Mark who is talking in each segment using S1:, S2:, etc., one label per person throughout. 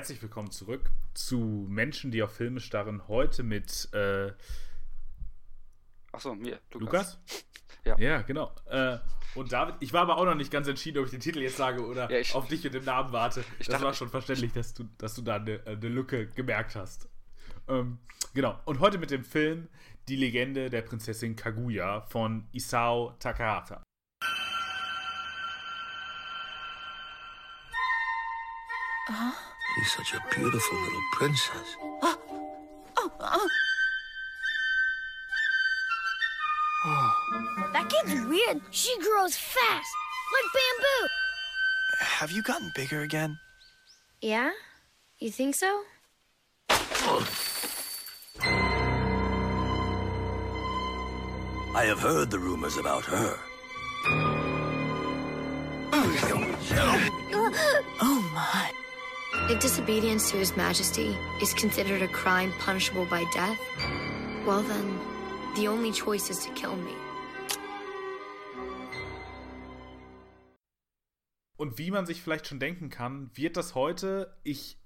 S1: herzlich willkommen zurück zu Menschen, die auf Filme starren. Heute mit äh,
S2: Achso, mir,
S1: Lukas. Lukas?
S2: Ja.
S1: Ja, genau. Äh, und David, ich war aber auch noch nicht ganz entschieden, ob ich den Titel jetzt sage oder
S2: Ja, ich-
S1: auf dich und den Namen warte. Das
S2: dachte-
S1: war schon verständlich, dass du, dass du da eine, eine Lücke gemerkt hast. Ähm, genau. Und heute mit dem Film Die Legende der Prinzessin Kaguya von Isao Takahata.
S3: She's such a beautiful little princess. Oh, oh, oh! oh.
S4: That kid's weird. She grows fast, like bamboo.
S5: Have you gotten bigger again?
S4: Yeah? You think so?
S3: I have heard the rumors about her.
S4: If disobedience to His Majesty is considered a crime punishable by death, well then, the only choice is to kill me.
S1: Und wie man sich vielleicht schon denken kann, wird das heute, ich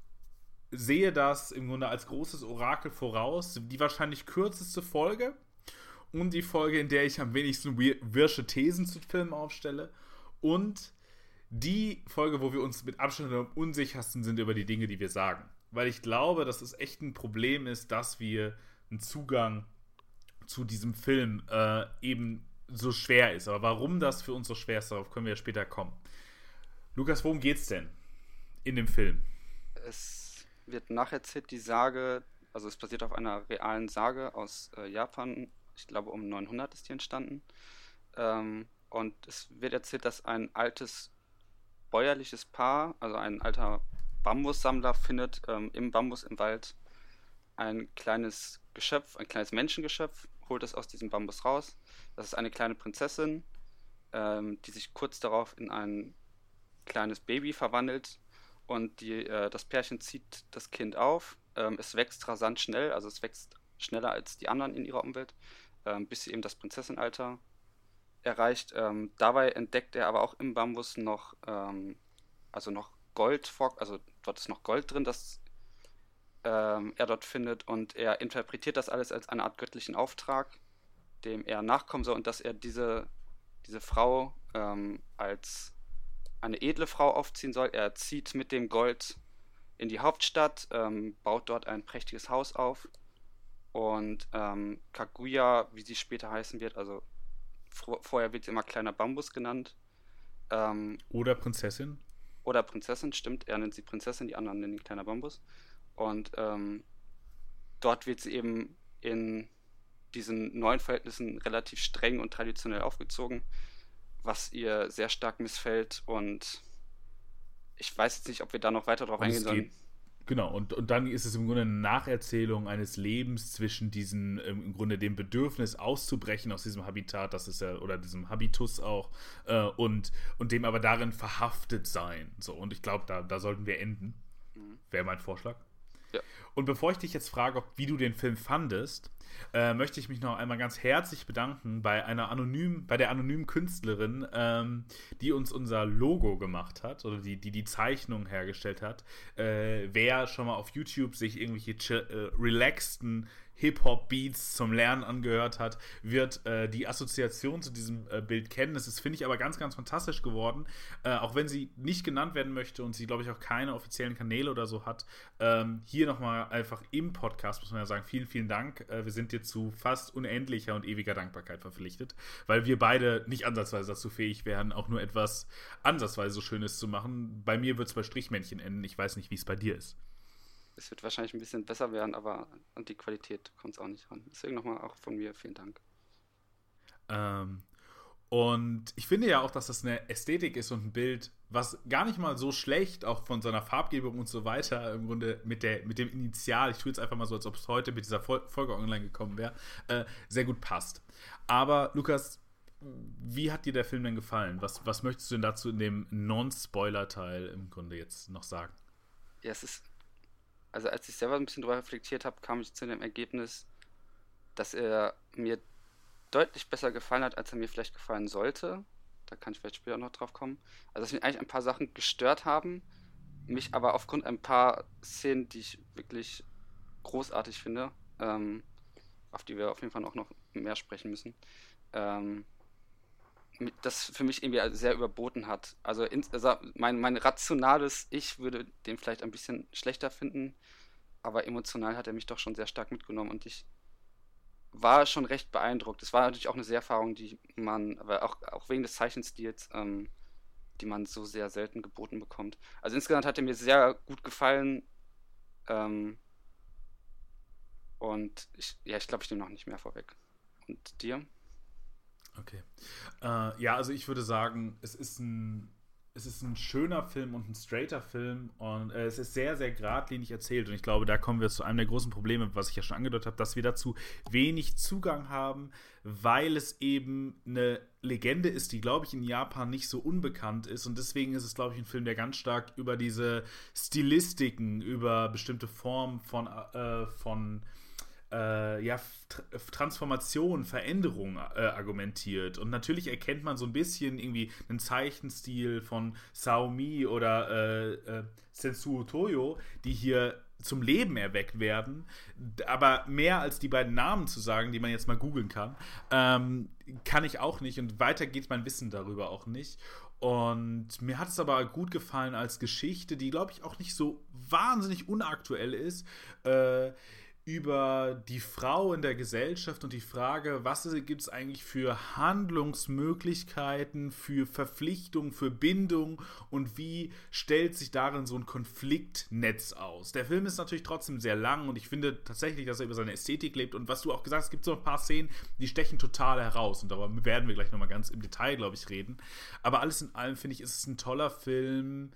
S1: sehe das im Grunde als großes Orakel voraus, die wahrscheinlich kürzeste Folge und die Folge, in der ich am wenigsten wir- wirsche Thesen zu Filmen aufstelle und die Folge, wo wir uns mit Abstand am unsichersten sind über die Dinge, die wir sagen. Weil ich glaube, dass es echt ein Problem ist, dass wir einen Zugang zu diesem Film äh, eben so schwer ist. Aber warum das für uns so schwer ist, darauf können wir ja später kommen. Lukas, worum geht's denn in dem Film?
S2: Es wird nacherzählt, die Sage, also es basiert auf einer realen Sage aus äh, Japan. Ich glaube, um 900 ist die entstanden. Ähm, und es wird erzählt, dass ein altes bäuerliches Paar, also ein alter Bambussammler, findet ähm, im Bambus im Wald ein kleines Geschöpf, ein kleines Menschengeschöpf, holt es aus diesem Bambus raus. Das ist eine kleine Prinzessin, ähm, die sich kurz darauf in ein kleines Baby verwandelt und die, äh, das Pärchen zieht das Kind auf. Ähm, es wächst rasant schnell, also es wächst schneller als die anderen in ihrer Umwelt, ähm, bis sie eben das Prinzessinalter erreicht. Ähm, dabei entdeckt er aber auch im Bambus noch, ähm, also noch Gold also dort ist noch Gold drin, das ähm, er dort findet und er interpretiert das alles als eine Art göttlichen Auftrag, dem er nachkommen soll und dass er diese, diese Frau ähm, als eine edle Frau aufziehen soll. Er zieht mit dem Gold in die Hauptstadt, ähm, baut dort ein prächtiges Haus auf und ähm, Kaguya, wie sie später heißen wird, also vorher wird sie immer kleiner Bambus genannt, ähm,
S1: Oder Prinzessin?
S2: oder Prinzessin, stimmt, er nennt sie Prinzessin, die anderen nennen ihn kleiner Bambus. Und ähm, dort wird sie eben in diesen neuen Verhältnissen relativ streng und traditionell aufgezogen, was ihr sehr stark missfällt. Und ich weiß jetzt nicht, ob wir da noch weiter drauf
S1: Und
S2: eingehen sollen.
S1: Genau, und, und dann ist es im Grunde eine Nacherzählung eines Lebens zwischen diesen, ähm, im Grunde dem Bedürfnis auszubrechen aus diesem Habitat, das ist ja, oder diesem Habitus auch, äh, und, und dem aber darin verhaftet sein. So, und ich glaube, da, da sollten wir enden. Wäre mein Vorschlag.
S2: Ja.
S1: Und bevor ich dich jetzt frage, ob, wie du den Film fandest, äh, möchte ich mich noch einmal ganz herzlich bedanken bei einer anonymen, bei der anonymen Künstlerin, ähm, die uns unser Logo gemacht hat oder die die, die Zeichnung hergestellt hat. Äh, wer schon mal auf YouTube sich irgendwelche äh, relaxten Hip-Hop-Beats zum Lernen angehört hat, wird äh, die Assoziation zu diesem äh, Bild kennen. Es ist, finde ich, aber ganz, ganz fantastisch geworden. Äh, auch wenn sie nicht genannt werden möchte und sie, glaube ich, auch keine offiziellen Kanäle oder so hat. Ähm, hier nochmal einfach im Podcast, muss man ja sagen, vielen, vielen Dank. Äh, wir sind dir zu fast unendlicher und ewiger Dankbarkeit verpflichtet, weil wir beide nicht ansatzweise dazu fähig wären, auch nur etwas ansatzweise so Schönes zu machen. Bei mir wird es bei Strichmännchen enden. Ich weiß nicht, wie es bei dir ist.
S2: Es wird wahrscheinlich ein bisschen besser werden, aber an die Qualität kommt es auch nicht ran. Deswegen nochmal auch von mir vielen Dank.
S1: Ähm, und ich finde ja auch, dass das eine Ästhetik ist und ein Bild, was gar nicht mal so schlecht, auch von seiner Farbgebung und so weiter, im Grunde mit, der, mit dem Initial, ich tue jetzt einfach mal so, als ob es heute mit dieser Fol Folge online gekommen wäre, äh, sehr gut passt. Aber Lukas, wie hat dir der Film denn gefallen? Was, was möchtest du denn dazu in dem Non-Spoiler-Teil im Grunde jetzt noch sagen?
S2: Ja, es ist. Also, als ich selber ein bisschen drüber reflektiert habe, kam ich zu dem Ergebnis, dass er mir deutlich besser gefallen hat, als er mir vielleicht gefallen sollte. Da kann ich vielleicht später noch drauf kommen. Also, dass mich eigentlich ein paar Sachen gestört haben, mich aber aufgrund ein paar Szenen, die ich wirklich großartig finde, ähm, auf die wir auf jeden Fall auch noch mehr sprechen müssen, ähm, das für mich irgendwie sehr überboten hat. Also, ins, also mein, mein rationales Ich würde den vielleicht ein bisschen schlechter finden, aber emotional hat er mich doch schon sehr stark mitgenommen und ich war schon recht beeindruckt. Es war natürlich auch eine sehr Erfahrung, die man, aber auch, auch wegen des Zeichenstils, ähm, die man so sehr selten geboten bekommt. Also insgesamt hat er mir sehr gut gefallen. Ähm, und ich, ja, ich glaube, ich nehme noch nicht mehr vorweg. Und dir?
S1: Okay. Äh, ja, also ich würde sagen, es ist ein es ist ein schöner Film und ein straighter Film und äh, es ist sehr, sehr geradlinig erzählt. Und ich glaube, da kommen wir zu einem der großen Probleme, was ich ja schon angedeutet habe, dass wir dazu wenig Zugang haben, weil es eben eine Legende ist, die, glaube ich, in Japan nicht so unbekannt ist. Und deswegen ist es, glaube ich, ein Film, der ganz stark über diese Stilistiken, über bestimmte Formen von, äh, von äh, ja, Transformation, Veränderung äh, argumentiert. Und natürlich erkennt man so ein bisschen irgendwie einen Zeichenstil von Xiaomi oder äh, äh, Sensuo Toyo, die hier zum Leben erweckt werden. Aber mehr als die beiden Namen zu sagen, die man jetzt mal googeln kann, ähm, kann ich auch nicht. Und weiter geht mein Wissen darüber auch nicht. Und mir hat es aber gut gefallen als Geschichte, die, glaube ich, auch nicht so wahnsinnig unaktuell ist. Äh, über die Frau in der Gesellschaft und die Frage, was gibt es eigentlich für Handlungsmöglichkeiten, für Verpflichtungen, für Bindung und wie stellt sich darin so ein Konfliktnetz aus. Der Film ist natürlich trotzdem sehr lang und ich finde tatsächlich, dass er über seine Ästhetik lebt und was du auch gesagt hast, es gibt so ein paar Szenen, die stechen total heraus und darüber werden wir gleich nochmal ganz im Detail, glaube ich, reden. Aber alles in allem finde ich, ist es ein toller Film,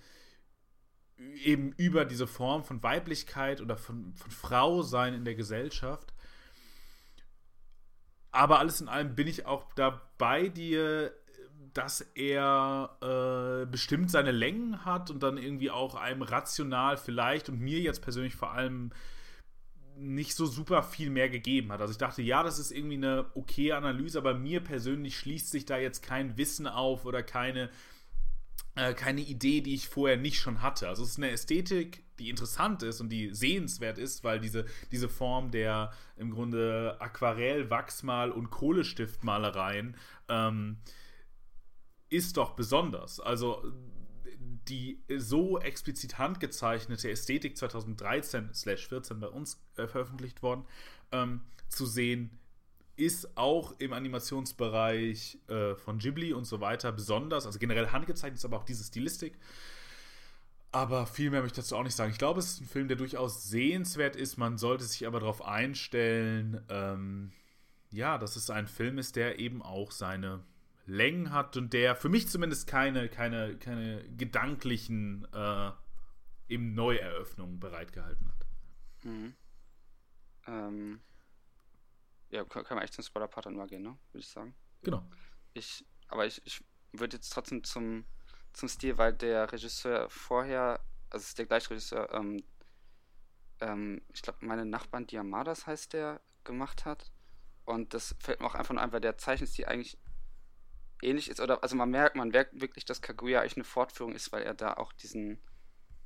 S1: eben über diese Form von Weiblichkeit oder von, von Frau sein in der Gesellschaft. Aber alles in allem bin ich auch da bei dir, dass er äh, bestimmt seine Längen hat und dann irgendwie auch einem rational vielleicht und mir jetzt persönlich vor allem nicht so super viel mehr gegeben hat. Also ich dachte, ja, das ist irgendwie eine okay Analyse, aber mir persönlich schließt sich da jetzt kein Wissen auf oder keine äh, keine Idee, die ich vorher nicht schon hatte. Also es ist eine Ästhetik, die interessant ist und die sehenswert ist, weil diese, diese Form der im Grunde Aquarell, Wachsmal und Kohlestiftmalereien ähm, ist doch besonders. Also die so explizit handgezeichnete Ästhetik 2013/14 bei uns äh, veröffentlicht worden, ähm, zu sehen, ist auch im Animationsbereich äh, von Ghibli und so weiter besonders. Also generell handgezeichnet ist aber auch diese Stilistik. Aber viel mehr möchte ich dazu auch nicht sagen. Ich glaube, es ist ein Film, der durchaus sehenswert ist. Man sollte sich aber darauf einstellen, ähm, ja, dass es ein Film ist, der eben auch seine Längen hat und der für mich zumindest keine, keine, keine gedanklichen äh, eben Neueröffnungen bereitgehalten hat.
S2: Mhm. Ähm, ja, können wir echt zum Spoiler-Part dann mal gehen, ne? Würde ich sagen.
S1: Genau.
S2: Ich, aber ich, ich würde jetzt trotzdem zum, zum Stil, weil der Regisseur vorher, also es ist der gleiche Regisseur, ähm, ähm, ich glaube, meine Nachbarn Diamadas heißt der, gemacht hat. Und das fällt mir auch einfach nur ein, weil der Zeichenstil eigentlich ähnlich ist. Oder also man merkt, man merkt wirklich, dass Kaguya eigentlich eine Fortführung ist, weil er da auch diesen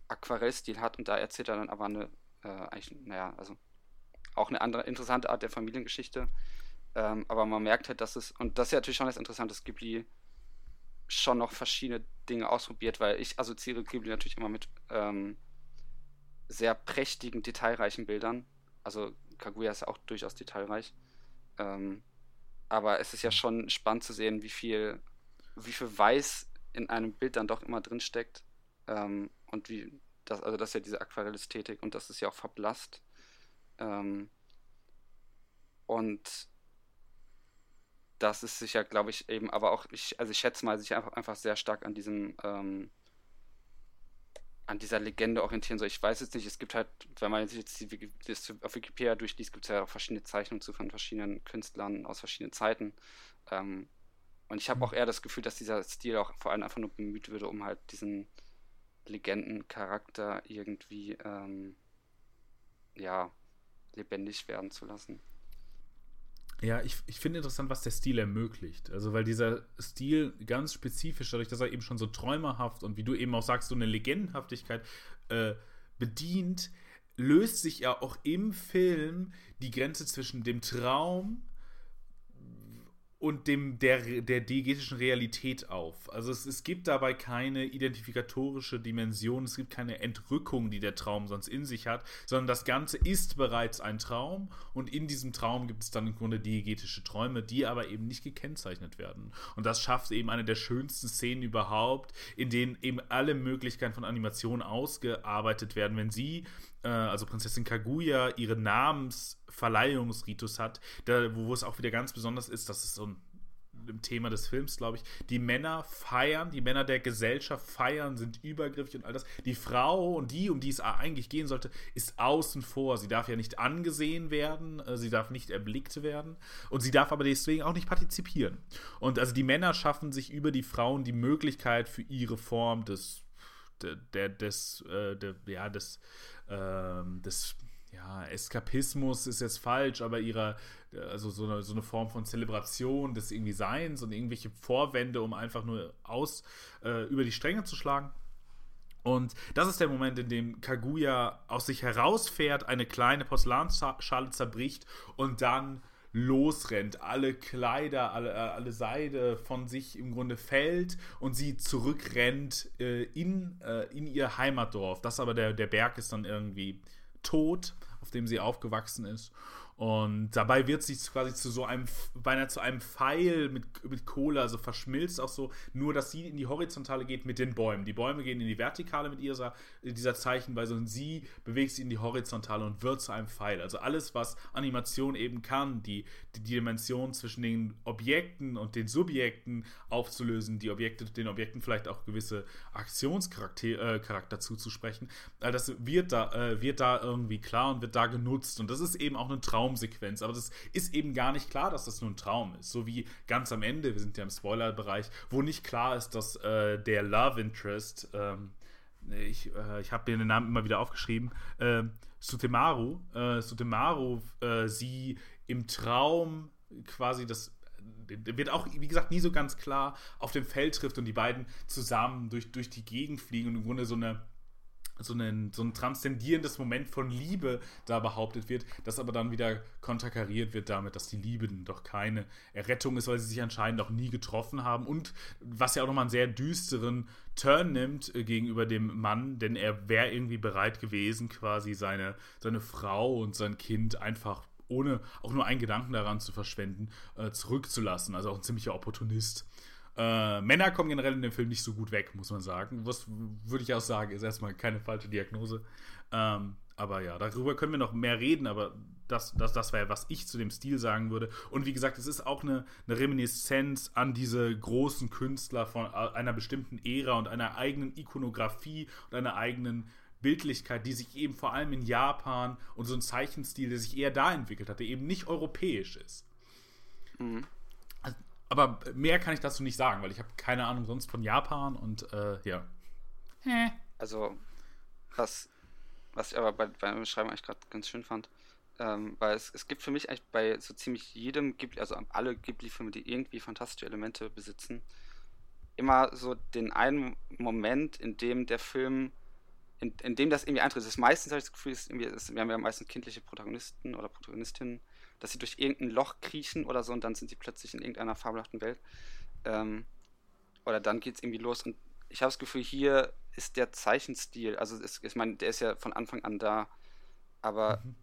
S2: Aquarellstil hat und da erzählt er dann aber eine, äh, eigentlich, naja, also auch eine andere interessante Art der Familiengeschichte. Ähm, aber man merkt halt, dass es, und das ist ja natürlich schon das Interessante, dass Ghibli schon noch verschiedene Dinge ausprobiert, weil ich assoziiere Ghibli natürlich immer mit ähm, sehr prächtigen, detailreichen Bildern. Also Kaguya ist ja auch durchaus detailreich. Ähm, aber es ist ja schon spannend zu sehen, wie viel, wie viel Weiß in einem Bild dann doch immer drin steckt. Ähm, und wie das, also das ist ja diese Aquarellästhetik und das ist ja auch verblasst. Ähm, und das ist sicher, glaube ich, eben, aber auch, ich, also ich schätze mal, sich einfach, einfach sehr stark an diesem, ähm, an dieser Legende orientieren soll. Ich weiß jetzt nicht, es gibt halt, wenn man sich jetzt die, das auf Wikipedia durchliest, gibt es ja auch verschiedene Zeichnungen zu von verschiedenen Künstlern aus verschiedenen Zeiten. Ähm, und ich habe mhm. auch eher das Gefühl, dass dieser Stil auch vor allem einfach nur bemüht würde, um halt diesen Legendencharakter irgendwie, ähm, ja, lebendig werden zu lassen.
S1: Ja, ich, ich finde interessant, was der Stil ermöglicht. Also, weil dieser Stil ganz spezifisch, dadurch, dass er eben schon so träumerhaft und wie du eben auch sagst, so eine Legendenhaftigkeit äh, bedient, löst sich ja auch im Film die Grenze zwischen dem Traum und dem, der, der diegetischen Realität auf. Also es, es gibt dabei keine identifikatorische Dimension, es gibt keine Entrückung, die der Traum sonst in sich hat, sondern das Ganze ist bereits ein Traum und in diesem Traum gibt es dann im Grunde diegetische Träume, die aber eben nicht gekennzeichnet werden. Und das schafft eben eine der schönsten Szenen überhaupt, in denen eben alle Möglichkeiten von Animation ausgearbeitet werden. Wenn sie äh, also Prinzessin Kaguya, ihren Namensverleihungsritus hat, da, wo, wo es auch wieder ganz besonders ist, dass es so ein im Thema des Films, glaube ich. Die Männer feiern, die Männer der Gesellschaft feiern, sind übergriffig und all das. Die Frau und die, um die es eigentlich gehen sollte, ist außen vor. Sie darf ja nicht angesehen werden, äh, sie darf nicht erblickt werden und sie darf aber deswegen auch nicht partizipieren. Und also die Männer schaffen sich über die Frauen die Möglichkeit für ihre Form des, der, des, äh, der, ja, des, ähm, des ja, Eskapismus ist jetzt falsch, aber ihrer, also so eine, so eine Form von Zelebration des irgendwie Seins und irgendwelche Vorwände, um einfach nur aus äh, über die Stränge zu schlagen. Und das ist der Moment, in dem Kaguya aus sich herausfährt, eine kleine Porzellanschale zerbricht und dann losrennt, alle Kleider, alle, äh, alle Seide von sich im Grunde fällt und sie zurückrennt äh, in, äh, in ihr Heimatdorf. Das aber der, der Berg ist dann irgendwie tot, auf dem sie aufgewachsen ist. Und dabei wird sie quasi zu so einem, beinahe zu einem Pfeil mit, mit Kohle, also verschmilzt auch so, nur dass sie in die Horizontale geht mit den Bäumen. Die Bäume gehen in die Vertikale mit ihrer, dieser Zeichenweise und sie bewegt sich in die Horizontale und wird zu einem Pfeil. Also alles, was Animation eben kann, die, die Dimension zwischen den Objekten und den Subjekten aufzulösen, die Objekte, den Objekten vielleicht auch gewisse Aktionscharakter äh, Charakter zuzusprechen, all das wird da, äh, wird da irgendwie klar und wird da genutzt. Und das ist eben auch ein Traum Traumsequenz. Aber das ist eben gar nicht klar, dass das nur ein Traum ist. So wie ganz am Ende, wir sind ja im Spoiler-Bereich, wo nicht klar ist, dass äh, der Love Interest, ähm, ich, äh, ich habe mir den Namen immer wieder aufgeschrieben, äh, Sutemaru, äh, Sutemaru, äh, sie im Traum quasi das wird auch, wie gesagt, nie so ganz klar auf dem Feld trifft und die beiden zusammen durch, durch die Gegend fliegen und im Grunde so eine so ein, so ein transzendierendes Moment von Liebe da behauptet wird, das aber dann wieder konterkariert wird damit, dass die Liebe doch keine Errettung ist, weil sie sich anscheinend auch nie getroffen haben und was ja auch nochmal einen sehr düsteren Turn nimmt äh, gegenüber dem Mann, denn er wäre irgendwie bereit gewesen, quasi seine, seine Frau und sein Kind einfach ohne auch nur einen Gedanken daran zu verschwenden, äh, zurückzulassen. Also auch ein ziemlicher Opportunist. Äh, Männer kommen generell in dem Film nicht so gut weg, muss man sagen. Was würde ich auch sagen, ist erstmal keine falsche Diagnose. Ähm, aber ja, darüber können wir noch mehr reden, aber das, das, das wäre, was ich zu dem Stil sagen würde. Und wie gesagt, es ist auch eine, eine Reminiszenz an diese großen Künstler von einer bestimmten Ära und einer eigenen Ikonografie und einer eigenen Bildlichkeit, die sich eben vor allem in Japan und so ein Zeichenstil, der sich eher da entwickelt hat, der eben nicht europäisch ist. Mhm. Aber mehr kann ich dazu nicht sagen, weil ich habe keine Ahnung sonst von Japan und äh, ja.
S2: Also, was, was ich aber bei, beim Schreiben eigentlich gerade ganz schön fand, ähm, weil es, es gibt für mich eigentlich bei so ziemlich jedem Ghibli, also alle Ghibli-Filme, die irgendwie fantastische Elemente besitzen, immer so den einen Moment, in dem der Film, in, in dem das irgendwie eintritt. Das ist meistens, habe ich das Gefühl, ist irgendwie, ist, wir haben ja meistens kindliche Protagonisten oder Protagonistinnen, dass sie durch irgendein Loch kriechen oder so und dann sind sie plötzlich in irgendeiner fabelhaften Welt. Ähm, oder dann geht es irgendwie los und ich habe das Gefühl, hier ist der Zeichenstil, also es, ich meine, der ist ja von Anfang an da, aber mhm.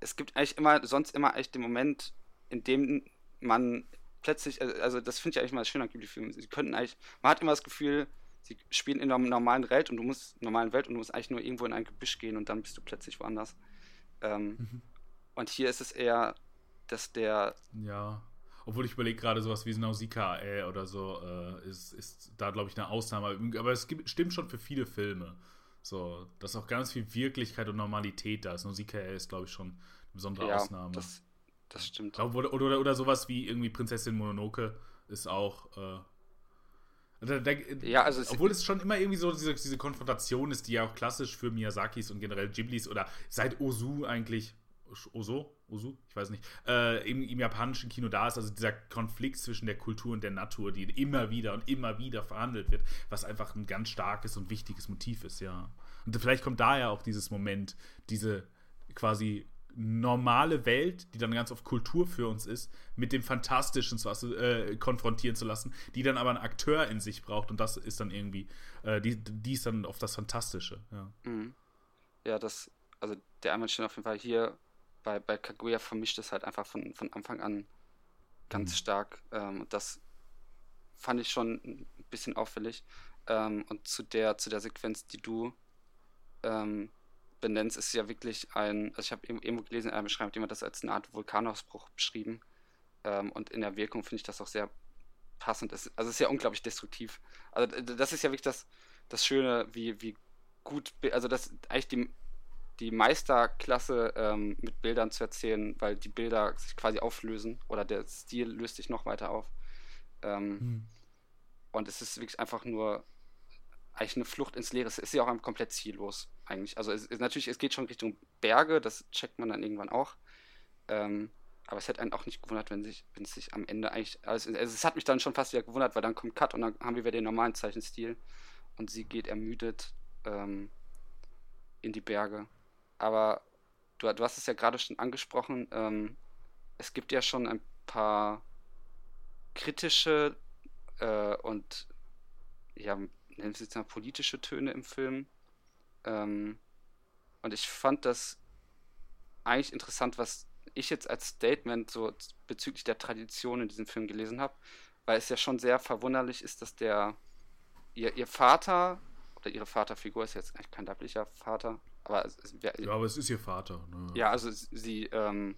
S2: es gibt eigentlich immer, sonst immer echt den Moment, in dem man plötzlich, also, also das finde ich eigentlich mal schön an Ghibli-Filmen, sie könnten eigentlich, man hat immer das Gefühl, sie spielen in einer normalen Welt und du musst, normalen Welt und du musst eigentlich nur irgendwo in ein Gebüsch gehen und dann bist du plötzlich woanders. Ähm, mhm. Und hier ist es eher, dass der.
S1: Ja. Obwohl ich überlege gerade, sowas wie Nausicaa äh, oder so äh, ist, ist da, glaube ich, eine Ausnahme. Aber es gibt, stimmt schon für viele Filme. So, dass auch ganz viel Wirklichkeit und Normalität da ist. Nausicaa ist, glaube ich, schon eine besondere ja, Ausnahme.
S2: Das, das stimmt.
S1: Oder, oder, oder sowas wie irgendwie Prinzessin Mononoke ist auch. Äh, da, da, ja, also es obwohl es schon immer irgendwie so diese, diese Konfrontation ist, die ja auch klassisch für Miyazakis und generell Ghiblis oder seit Ozu eigentlich Oso, Osu, ich weiß nicht, äh, im, im, japanischen Kino da ist, also dieser Konflikt zwischen der Kultur und der Natur, die immer wieder und immer wieder verhandelt wird, was einfach ein ganz starkes und wichtiges Motiv ist, ja. Und vielleicht kommt daher auch dieses Moment, diese quasi normale Welt, die dann ganz oft Kultur für uns ist, mit dem Fantastischen zu, äh, konfrontieren zu lassen, die dann aber einen Akteur in sich braucht und das ist dann irgendwie, äh, die, die ist dann oft das Fantastische, ja.
S2: Mhm. Ja, das, also der Einwandstein auf jeden Fall hier bei, bei Kaguya vermischt es halt einfach von, von Anfang an ganz mhm. stark. Ähm, das fand ich schon ein bisschen auffällig. Ähm, und zu der, zu der Sequenz, die du ähm, benennst, ist ja wirklich ein, also ich habe irgendwo gelesen, Beschreibung hat jemand das als eine Art Vulkanausbruch beschrieben. Ähm, und in der Wirkung finde ich das auch sehr passend. also es ist ja unglaublich destruktiv. Also das ist ja wirklich das, das Schöne, wie, wie gut, also das eigentlich die, die Meisterklasse ähm, mit Bildern zu erzählen, weil die Bilder sich quasi auflösen oder der Stil löst sich noch weiter auf. Ähm, hm. Und es ist wirklich einfach nur eigentlich eine Flucht ins Leere. Es ist ja auch komplett ziellos eigentlich. Also es, es, natürlich, es geht schon Richtung Berge, das checkt man dann irgendwann auch. Ähm, aber es hätte einen auch nicht gewundert, wenn sich, wenn es sich am Ende eigentlich. Also, also es hat mich dann schon fast wieder gewundert, weil dann kommt Cut und dann haben wir wieder den normalen Zeichenstil und sie geht ermüdet ähm, in die Berge. Aber du, du hast es ja gerade schon angesprochen, ähm, es gibt ja schon ein paar kritische äh, und ja, nennen wir es mal politische Töne im Film. Ähm, und ich fand das eigentlich interessant, was ich jetzt als Statement so bezüglich der Tradition in diesem Film gelesen habe, weil es ja schon sehr verwunderlich ist, dass der ihr, ihr Vater oder ihre Vaterfigur ist jetzt eigentlich kein leiblicher Vater, aber
S1: wer, ja, aber es ist ihr Vater. Ne?
S2: Ja, also sie, ähm,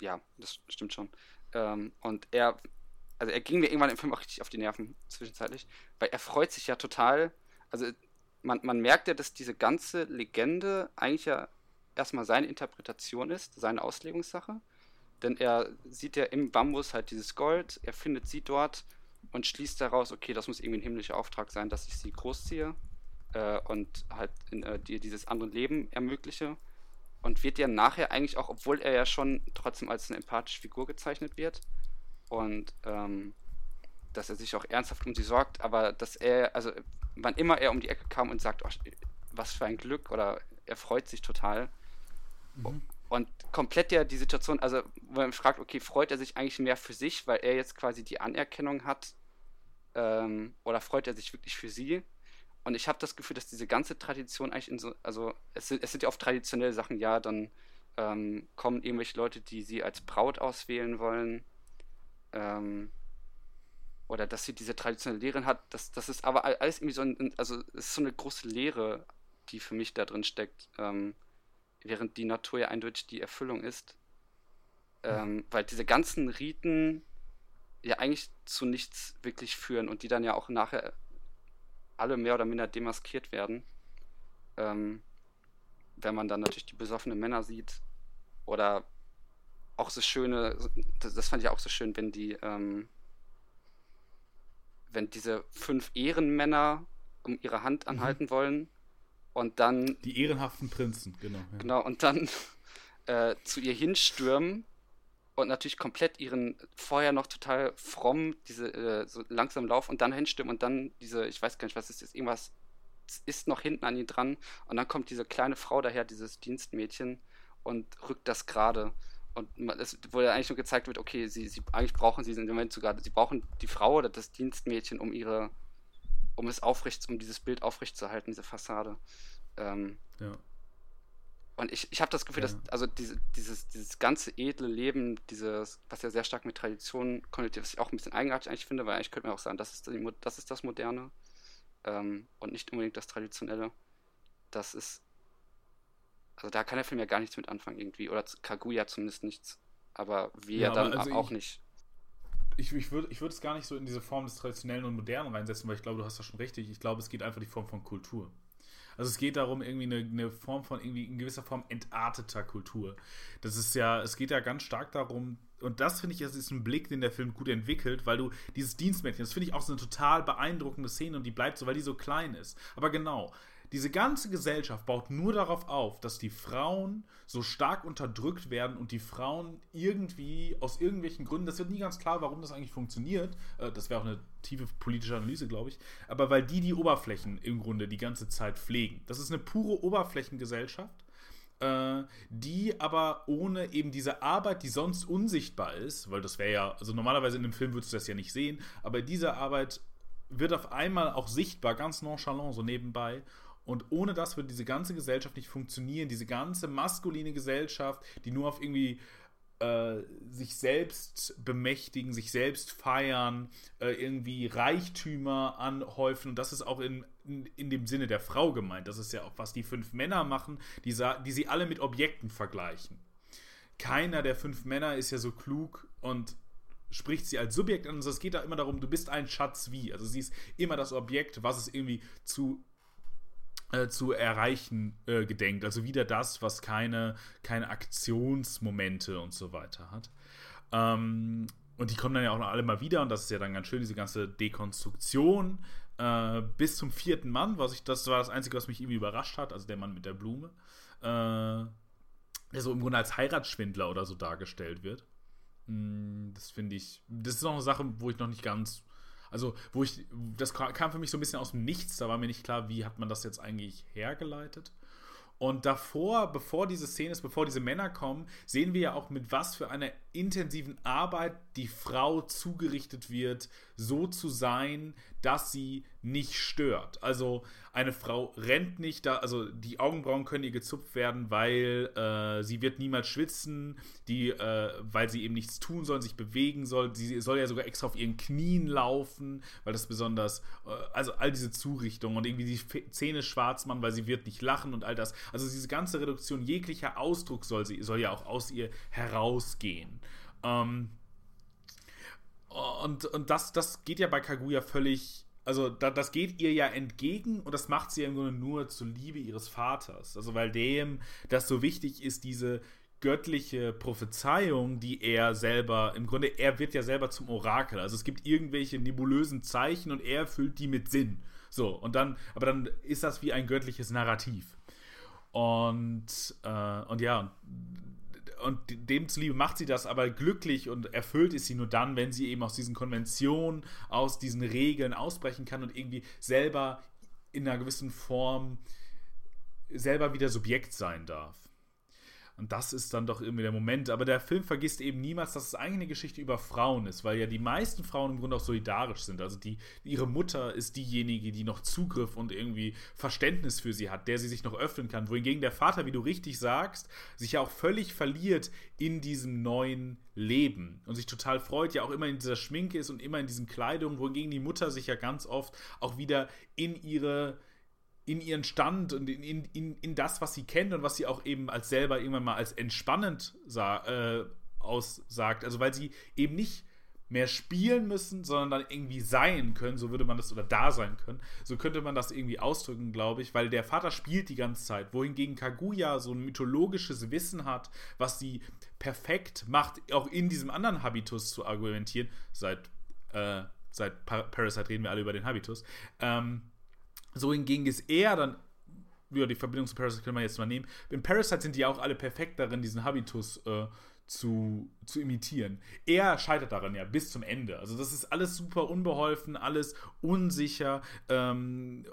S2: ja, das stimmt schon. Ähm, und er, also er ging mir irgendwann im Film auch richtig auf die Nerven zwischenzeitlich, weil er freut sich ja total. Also man, man merkt ja, dass diese ganze Legende eigentlich ja erstmal seine Interpretation ist, seine Auslegungssache. Denn er sieht ja im Bambus halt dieses Gold, er findet sie dort und schließt daraus, okay, das muss irgendwie ein himmlischer Auftrag sein, dass ich sie großziehe äh, und halt in, äh, dir dieses andere Leben ermögliche. Und wird ja nachher eigentlich auch, obwohl er ja schon trotzdem als eine empathische Figur gezeichnet wird und ähm, dass er sich auch ernsthaft um sie sorgt, aber dass er, also wann immer er um die Ecke kam und sagt, oh, was für ein Glück oder er freut sich total. Mhm. Und komplett ja die Situation, also wo man fragt, okay, freut er sich eigentlich mehr für sich, weil er jetzt quasi die Anerkennung hat ähm, oder freut er sich wirklich für sie? Und ich habe das Gefühl, dass diese ganze Tradition eigentlich in so, also es sind, es sind ja oft traditionelle Sachen, ja, dann ähm, kommen irgendwelche Leute, die sie als Braut auswählen wollen. Ähm, oder dass sie diese traditionelle Lehre hat, das, das ist aber alles irgendwie so ein, also es ist so eine große Lehre, die für mich da drin steckt, ähm, während die Natur ja eindeutig die Erfüllung ist. Ähm. Weil diese ganzen Riten ja eigentlich zu nichts wirklich führen und die dann ja auch nachher alle mehr oder minder demaskiert werden. Ähm, wenn man dann natürlich die besoffenen Männer sieht oder auch so schöne, das, das fand ich auch so schön, wenn die, ähm, wenn diese fünf Ehrenmänner um ihre Hand mhm. anhalten mhm. wollen und dann.
S1: Die ehrenhaften Prinzen, genau.
S2: Ja. Genau, und dann äh, zu ihr hinstürmen und natürlich komplett ihren vorher noch total fromm, diese äh, so langsam Lauf und dann hinstürmen und dann diese, ich weiß gar nicht, was ist das, irgendwas ist noch hinten an ihn dran und dann kommt diese kleine Frau daher, dieses Dienstmädchen und rückt das gerade und es, ja eigentlich nur gezeigt wird, okay, sie, sie eigentlich brauchen sie im Moment sogar, sie brauchen die Frau oder das Dienstmädchen, um ihre, um es aufrecht, um dieses Bild aufrecht zu halten, diese Fassade. Ähm, ja. Und ich, ich habe das Gefühl, ja. dass also diese, dieses, dieses ganze edle Leben, dieses, was ja sehr stark mit Traditionen konnotiert, was ich auch ein bisschen eigenartig eigentlich finde, weil eigentlich könnte man auch sagen, das ist, die, das, ist das Moderne ähm, und nicht unbedingt das Traditionelle. Das ist also da kann der Film ja gar nichts mit anfangen irgendwie. Oder Kaguya zumindest nichts. Aber wir ja, dann also auch ich, nicht.
S1: Ich, ich würde ich würd es gar nicht so in diese Form des Traditionellen und Modernen reinsetzen, weil ich glaube, du hast das schon richtig. Ich glaube, es geht einfach die Form von Kultur. Also es geht darum, irgendwie eine, eine, Form von, irgendwie in gewisser Form entarteter Kultur. Das ist ja, es geht ja ganz stark darum, und das finde ich, das ist ein Blick, den der Film gut entwickelt, weil du dieses Dienstmädchen, das finde ich auch so eine total beeindruckende Szene und die bleibt so, weil die so klein ist. Aber genau, diese ganze Gesellschaft baut nur darauf auf, dass die Frauen so stark unterdrückt werden und die Frauen irgendwie aus irgendwelchen Gründen, das wird nie ganz klar, warum das eigentlich funktioniert. Äh, das wäre auch eine tiefe politische Analyse, glaube ich. Aber weil die die Oberflächen im Grunde die ganze Zeit pflegen. Das ist eine pure Oberflächengesellschaft äh, die aber ohne eben diese Arbeit, die sonst unsichtbar ist, weil das wäre ja, also normalerweise in dem Film würdest du das ja nicht sehen, aber diese Arbeit wird auf einmal auch sichtbar, ganz nonchalant, so nebenbei. Und ohne das würde diese ganze Gesellschaft nicht funktionieren. Diese ganze maskuline Gesellschaft, die nur auf irgendwie äh, sich selbst bemächtigen, sich selbst feiern, äh, irgendwie Reichtümer anhäufen. Und das ist auch in, in, in, dem Sinne der Frau gemeint. Das ist ja auch, was die fünf Männer machen, die, die sie alle mit Objekten vergleichen. Keiner der fünf Männer ist ja so klug und spricht sie als Subjekt an. Also es geht da immer darum, du bist ein Schatz wie. Also sie ist immer das Objekt, was es irgendwie zu äh, zu erreichen äh, gedenkt. Also wieder das, was keine, keine Aktionsmomente und so weiter hat. Ähm, und die kommen dann ja auch noch alle mal wieder und das ist ja dann ganz schön, diese ganze Dekonstruktion äh, bis zum vierten Mann, was ich, das war das Einzige, was mich irgendwie überrascht hat, also der Mann mit der Blume, äh, der so im Grunde als Heiratsschwindler oder so dargestellt wird. Mm, das finde ich, das ist noch eine Sache, wo ich noch nicht ganz also, wo ich, das kam für mich so ein bisschen aus dem Nichts, da war mir nicht klar, wie hat man das jetzt eigentlich hergeleitet. Und davor, bevor diese Szene ist, bevor diese Männer kommen, sehen wir ja auch, mit was für einer intensiven Arbeit die Frau zugerichtet wird, so zu sein, dass sie nicht stört. Also eine Frau rennt nicht, da, also die Augenbrauen können ihr gezupft werden, weil äh, sie wird niemals schwitzen, die, äh, weil sie eben nichts tun soll, sich bewegen soll. Sie soll ja sogar extra auf ihren Knien laufen, weil das besonders, äh, also all diese Zurichtungen und irgendwie die Zähne schwarz machen, weil sie wird nicht lachen und all das. Also diese ganze Reduktion jeglicher Ausdruck soll, sie, soll ja auch aus ihr herausgehen. Ähm, und und das, das geht ja bei Kaguya völlig. Also, da, das geht ihr ja entgegen und das macht sie ja im Grunde nur zur Liebe ihres Vaters. Also, weil dem das so wichtig ist, diese göttliche Prophezeiung, die er selber, im Grunde, er wird ja selber zum Orakel. Also, es gibt irgendwelche nebulösen Zeichen und er füllt die mit Sinn. So, und dann, aber dann ist das wie ein göttliches Narrativ. Und, äh, und ja, und dem zuliebe macht sie das aber glücklich und erfüllt ist sie nur dann, wenn sie eben aus diesen Konventionen, aus diesen Regeln ausbrechen kann und irgendwie selber in einer gewissen Form selber wieder Subjekt sein darf. Und das ist dann doch irgendwie der Moment. Aber der Film vergisst eben niemals, dass es eigentlich eine Geschichte über Frauen ist, weil ja die meisten Frauen im Grunde auch solidarisch sind. Also die, ihre Mutter ist diejenige, die noch Zugriff und irgendwie Verständnis für sie hat, der sie sich noch öffnen kann. Wohingegen der Vater, wie du richtig sagst, sich ja auch völlig verliert in diesem neuen Leben und sich total freut, ja auch immer in dieser Schminke ist und immer in diesen Kleidungen, wohingegen die Mutter sich ja ganz oft auch wieder in ihre in ihren Stand und in, in, in, in das, was sie kennt und was sie auch eben als selber irgendwann mal als entspannend äh, aussagt. Also weil sie eben nicht mehr spielen müssen, sondern dann irgendwie sein können, so würde man das, oder da sein können. So könnte man das irgendwie ausdrücken, glaube ich, weil der Vater spielt die ganze Zeit, wohingegen Kaguya so ein mythologisches Wissen hat, was sie perfekt macht, auch in diesem anderen Habitus zu argumentieren. Seit, äh, seit Parasite reden wir alle über den Habitus. Ähm, so hingegen ist er dann, ja, die Verbindung zu Parasite können wir jetzt mal nehmen. In Parasite sind die auch alle perfekt darin, diesen Habitus äh, zu, zu imitieren. Er scheitert daran ja bis zum Ende. Also das ist alles super unbeholfen, alles unsicher ähm,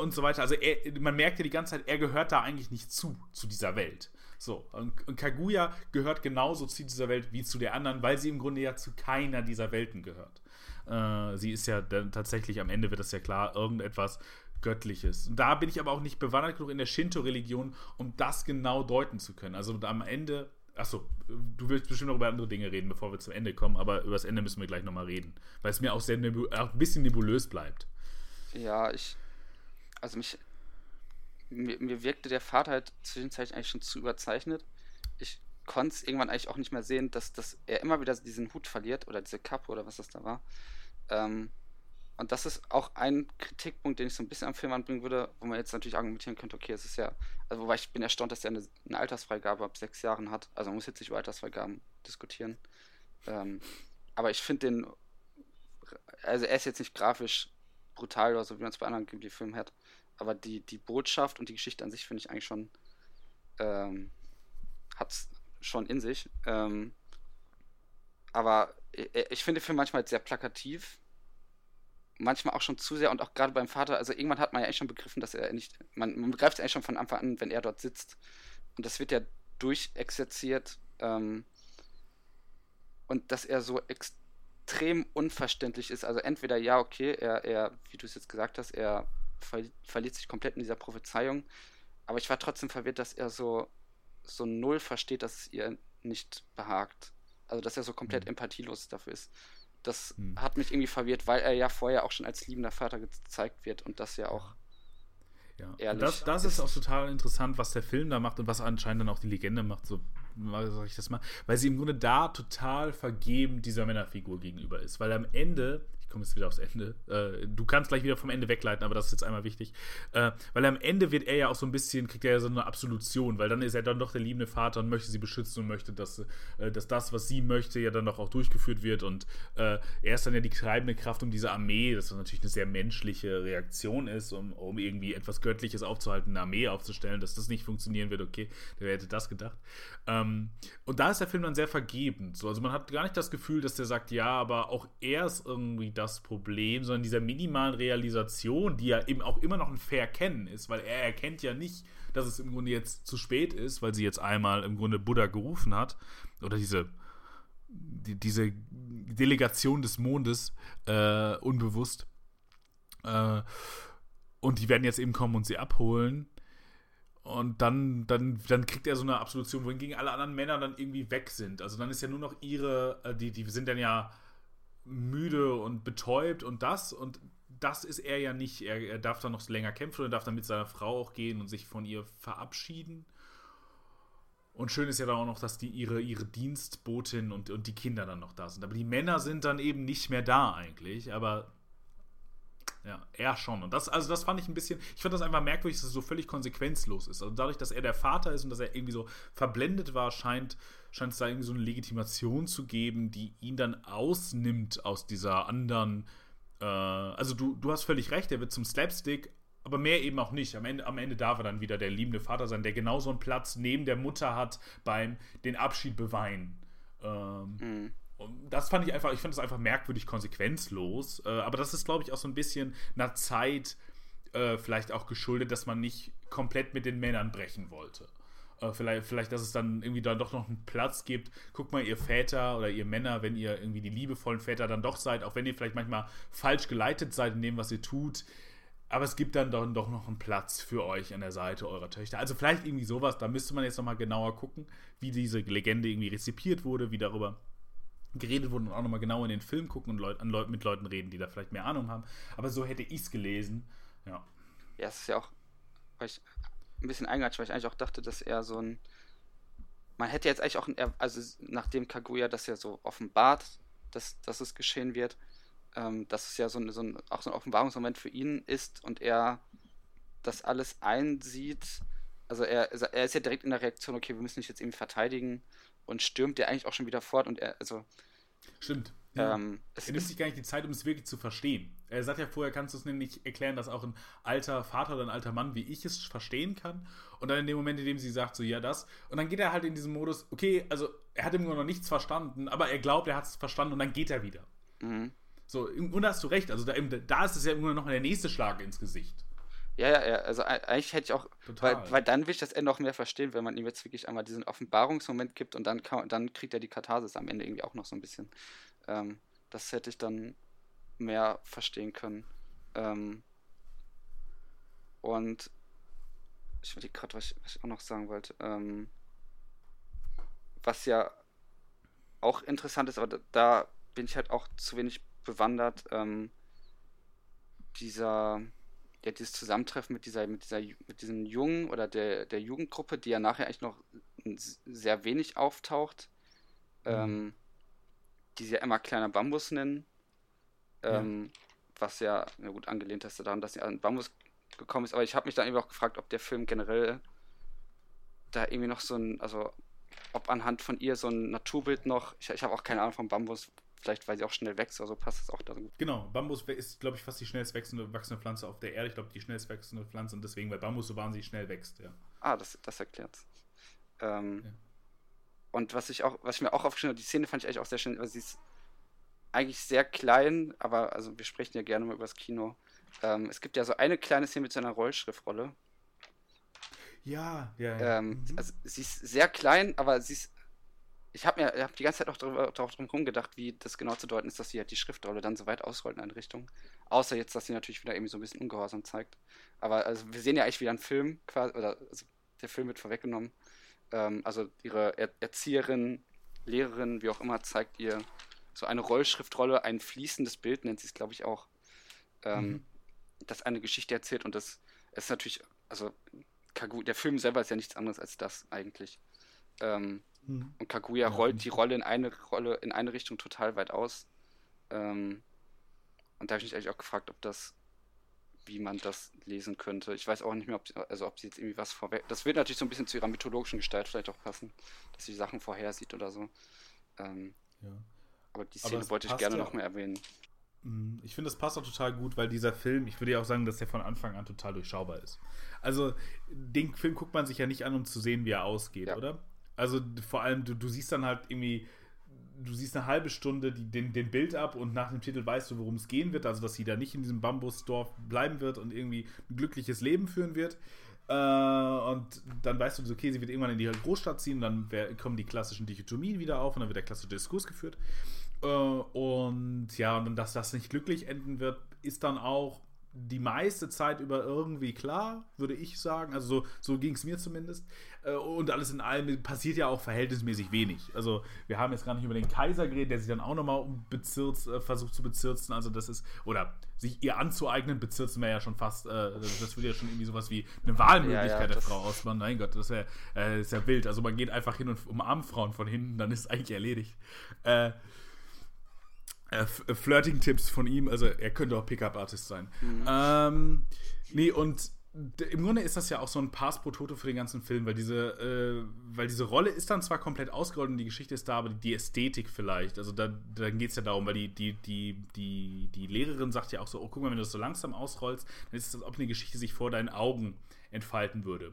S1: und so weiter. Also er, man merkt ja die ganze Zeit, er gehört da eigentlich nicht zu, zu dieser Welt. So, und, und Kaguya gehört genauso zu dieser Welt wie zu der anderen, weil sie im Grunde ja zu keiner dieser Welten gehört. Äh, sie ist ja dann tatsächlich, am Ende wird das ja klar, irgendetwas Göttliches. Und da bin ich aber auch nicht bewandert genug in der Shinto-Religion, um das genau deuten zu können. Also am Ende, achso, du willst bestimmt noch über andere Dinge reden, bevor wir zum Ende kommen, aber über das Ende müssen wir gleich nochmal reden, weil es mir auch sehr auch ein bisschen nebulös bleibt.
S2: Ja, ich, also mich, mir, mir wirkte der Vater halt zwischenzeitlich eigentlich schon zu überzeichnet. Ich konnte es irgendwann eigentlich auch nicht mehr sehen, dass, dass er immer wieder diesen Hut verliert oder diese Kappe oder was das da war. Ähm, und das ist auch ein Kritikpunkt, den ich so ein bisschen am Film anbringen würde, wo man jetzt natürlich argumentieren könnte, okay, es ist ja, also wobei ich bin erstaunt, dass er eine, eine Altersfreigabe ab sechs Jahren hat. Also man muss jetzt nicht über Altersfreigaben diskutieren. Ähm, aber ich finde den, also er ist jetzt nicht grafisch brutal oder so, wie man es bei anderen Ghibli-Filmen hat. aber die, die Botschaft und die Geschichte an sich finde ich eigentlich schon, ähm, hat es schon in sich. Ähm, aber ich, ich finde den Film manchmal sehr plakativ. Manchmal auch schon zu sehr und auch gerade beim Vater, also irgendwann hat man ja eigentlich schon begriffen, dass er nicht, man, man begreift es eigentlich schon von Anfang an, wenn er dort sitzt. Und das wird ja durchexerziert. Ähm, und dass er so extrem unverständlich ist. Also entweder ja, okay, er, er wie du es jetzt gesagt hast, er ver verliert sich komplett in dieser Prophezeiung. Aber ich war trotzdem verwirrt, dass er so, so null versteht, dass es ihr nicht behagt. Also dass er so komplett mhm. empathielos dafür ist. Das mhm. hat mich irgendwie verwirrt, weil er ja vorher auch schon als liebender Vater gezeigt wird und das ja auch
S1: ja. ehrlich das, das ist. ist auch total interessant, was der Film da macht und was anscheinend dann auch die Legende macht, so sag ich das mal, weil sie im Grunde da total vergeben dieser Männerfigur gegenüber ist, weil am Ende komme jetzt wieder aufs Ende. Äh, du kannst gleich wieder vom Ende wegleiten, aber das ist jetzt einmal wichtig. Äh, weil am Ende wird er ja auch so ein bisschen, kriegt er ja so eine Absolution, weil dann ist er dann doch der liebende Vater und möchte sie beschützen und möchte, dass, äh, dass das, was sie möchte, ja dann doch auch durchgeführt wird. Und äh, er ist dann ja die treibende Kraft um diese Armee, das natürlich eine sehr menschliche Reaktion ist, um, um irgendwie etwas Göttliches aufzuhalten, eine Armee aufzustellen, dass das nicht funktionieren wird. Okay, wer hätte das gedacht? Ähm, und da ist der Film dann sehr vergebend. So, also man hat gar nicht das Gefühl, dass der sagt, ja, aber auch er ist irgendwie das Problem, sondern dieser minimalen Realisation, die ja eben auch immer noch ein Verkennen ist, weil er erkennt ja nicht, dass es im Grunde jetzt zu spät ist, weil sie jetzt einmal im Grunde Buddha gerufen hat. Oder diese, die, diese Delegation des Mondes äh, unbewusst. Äh, und die werden jetzt eben kommen und sie abholen. Und dann, dann, dann kriegt er so eine Absolution, wohingegen alle anderen Männer dann irgendwie weg sind. Also dann ist ja nur noch ihre, äh, die, die sind dann ja müde und betäubt und das und das ist er ja nicht. Er, er darf dann noch länger kämpfen und darf dann mit seiner Frau auch gehen und sich von ihr verabschieden. Und schön ist ja dann auch noch, dass die ihre, ihre Dienstbotin und, und die Kinder dann noch da sind. Aber die Männer sind dann eben nicht mehr da eigentlich. Aber ja, er schon. Und das, also das fand ich ein bisschen, ich fand das einfach merkwürdig, dass es so völlig konsequenzlos ist. Also dadurch, dass er der Vater ist und dass er irgendwie so verblendet war, scheint, scheint es da irgendwie so eine Legitimation zu geben, die ihn dann ausnimmt aus dieser anderen. Äh, also du, du hast völlig recht, er wird zum Slapstick, aber mehr eben auch nicht. Am Ende, am Ende darf er dann wieder der liebende Vater sein, der genauso einen Platz neben der Mutter hat beim den Abschied beweinen. Ähm, mhm. Und das fand ich einfach, ich fand das einfach merkwürdig konsequenzlos. Äh, aber das ist, glaube ich, auch so ein bisschen einer Zeit äh, vielleicht auch geschuldet, dass man nicht komplett mit den Männern brechen wollte. Äh, vielleicht, vielleicht, dass es dann irgendwie dann doch noch einen Platz gibt. Guckt mal, ihr Väter oder ihr Männer, wenn ihr irgendwie die liebevollen Väter dann doch seid, auch wenn ihr vielleicht manchmal falsch geleitet seid in dem, was ihr tut. Aber es gibt dann doch, doch noch einen Platz für euch an der Seite eurer Töchter. Also vielleicht irgendwie sowas, da müsste man jetzt nochmal genauer gucken, wie diese Legende irgendwie rezipiert wurde, wie darüber geredet wurde und auch nochmal genau in den Film gucken und Leut, an Leut, mit Leuten reden, die da vielleicht mehr Ahnung haben. Aber so hätte ich es gelesen. Ja.
S2: Ja, es ist ja auch ein bisschen eingegangen, weil ich eigentlich auch dachte, dass er so ein. Man hätte jetzt eigentlich auch, ein, also nachdem Kaguya das ja so offenbart, dass, dass es geschehen wird, ähm, dass es ja so ein, so ein, auch so ein Offenbarungsmoment für ihn ist und er das alles einsieht. Also er, er ist ja direkt in der Reaktion, okay, wir müssen dich jetzt irgendwie verteidigen und stürmt ja eigentlich auch schon wieder fort und er, also.
S1: Stimmt. Ähm, er nimmt sich gar nicht die Zeit, um es wirklich zu verstehen. Er sagt ja vorher, kannst du es nämlich erklären, dass auch ein alter Vater oder ein alter Mann wie ich es verstehen kann. Und dann in dem Moment, in dem sie sagt, so, ja, das. Und dann geht er halt in diesen Modus, okay, also er hat im Grunde noch nichts verstanden, aber er glaubt, er hat es verstanden und dann geht er wieder. Mhm. So, und da hast du recht, also da, da ist es ja immer noch der nächste Schlag ins Gesicht.
S2: Ja, ja, ja, also eigentlich hätte ich auch, weil, weil, dann will ich das Ende auch mehr verstehen, wenn man ihm jetzt wirklich einmal diesen Offenbarungsmoment gibt und dann, kann, dann kriegt er die Katharsis am Ende irgendwie auch noch so ein bisschen. Ähm, das hätte ich dann mehr verstehen können. Ähm, und ich überlege gerade, was, was, ich auch noch sagen wollte. Ähm, was ja auch interessant ist, aber da, da, bin ich halt auch zu wenig bewandert. Ähm, dieser ja, dieses Zusammentreffen mit dieser, mit dieser, mit diesem Jungen oder der, der Jugendgruppe, die ja nachher eigentlich noch sehr wenig auftaucht, mhm. ähm, die sie ja immer kleiner Bambus nennen, ähm, ja. was ja, na gut, angelehnt ist daran, dass sie an Bambus gekommen ist, aber ich habe mich dann eben auch gefragt, ob der Film generell da irgendwie noch so ein, also ob anhand von ihr so ein Naturbild noch, ich, ich habe auch keine Ahnung vom Bambus, vielleicht weil sie auch schnell wächst, also passt das auch da gut.
S1: Genau, Bambus ist, glaube ich, fast die schnellst wachsende, wachsende Pflanze auf der Erde. Ich glaube, die schnellst wachsende Pflanze und deswegen, weil Bambus so wahnsinnig schnell wächst, ja.
S2: Ah, das, das erklärt's. Ähm,
S1: Ja.
S2: Und was ich auch, was ich mir auch aufgeschrieben habe, die Szene fand ich eigentlich auch sehr schön, weil sie ist eigentlich sehr klein, aber also wir sprechen ja gerne mal über das Kino. Ähm, es gibt ja so eine kleine Szene mit so einer Rollschriftrolle.
S1: Ja, ja, ja.
S2: Ähm,
S1: Mhm.
S2: also sie ist sehr klein, aber sie ist. Ich habe mir ich hab die ganze Zeit auch drüber, drauf drum rumgedacht, wie das genau zu deuten ist, dass sie halt die Schriftrolle dann so weit ausrollt in eine Richtung. Außer jetzt, dass sie natürlich wieder irgendwie so ein bisschen Ungehorsam zeigt. Aber also wir sehen ja eigentlich wieder einen Film, quasi, oder also der Film wird vorweggenommen. Ähm, also ihre er Erzieherin, Lehrerin, wie auch immer, zeigt ihr so eine Rollschriftrolle, ein fließendes Bild, nennt sie es, glaube ich, auch. Ähm,
S1: Mhm.
S2: Das eine Geschichte erzählt und das ist natürlich, also Kagu der Film selber ist ja nichts anderes als das eigentlich. Ähm,
S1: Mhm.
S2: und Kaguya rollt die Rolle in eine Rolle in eine Richtung total weit aus. Ähm, und da habe ich mich eigentlich auch gefragt, ob das, wie man das lesen könnte. Ich weiß auch nicht mehr, ob sie, also ob sie jetzt irgendwie was vorweg. Das wird natürlich so ein bisschen zu ihrer mythologischen Gestalt vielleicht auch passen, dass sie Sachen vorhersieht oder so. Ähm,
S1: ja.
S2: Aber die
S1: Aber
S2: Szene
S1: es
S2: wollte ich gerne
S1: ja
S2: noch mehr erwähnen.
S1: Mhm. Ich finde, das passt auch total gut, weil dieser Film, ich würde ja auch sagen, dass der von Anfang an total durchschaubar ist. Also, den Film guckt man sich ja nicht an, um zu sehen, wie er ausgeht,
S2: Ja.
S1: oder? Also, vor allem, du, du siehst dann halt irgendwie, du siehst eine halbe Stunde die, den, den Bild ab und nach dem Titel weißt du, worum es gehen wird. Also, dass sie da nicht in diesem Bambusdorf bleiben wird und irgendwie ein glückliches Leben führen wird. Äh, und dann weißt du, okay, sie wird irgendwann in die Großstadt ziehen, dann kommen die klassischen Dichotomien wieder auf und dann wird der klassische Diskurs geführt. Äh, und ja, und dass das nicht glücklich enden wird, ist dann auch die meiste Zeit über irgendwie klar, würde ich sagen. Also so, so ging es mir zumindest. Äh, und alles in allem passiert ja auch verhältnismäßig wenig. Also wir haben jetzt gar nicht über den Kaiser geredet, der sich dann auch nochmal um bezirzt, äh, versucht zu bezirzen. Also das ist, oder sich ihr anzueignen, bezirzen wir ja schon fast, äh, das, das würde ja schon irgendwie sowas wie eine Wahlmöglichkeit
S2: Ja, ja,
S1: der
S2: das-
S1: Frau ausmachen. Mein Gott, das wäre äh, ist ja wild. Also man geht einfach hin und umarmt Frauen von hinten, dann ist es eigentlich erledigt. Äh, äh, äh, Flirting-Tipps von ihm, also er könnte auch Pickup-Artist sein. Ähm, nee, und im Grunde ist das ja auch so ein Pass pro Toto für den ganzen Film, weil diese, äh, weil diese Rolle ist dann zwar komplett ausgerollt und die Geschichte ist da, aber die Ästhetik vielleicht, also da, dann geht es ja darum, weil die, die, die, die, die Lehrerin sagt ja auch so, oh, guck mal, wenn du das so langsam ausrollst, dann ist es, als ob eine Geschichte sich vor deinen Augen entfalten würde.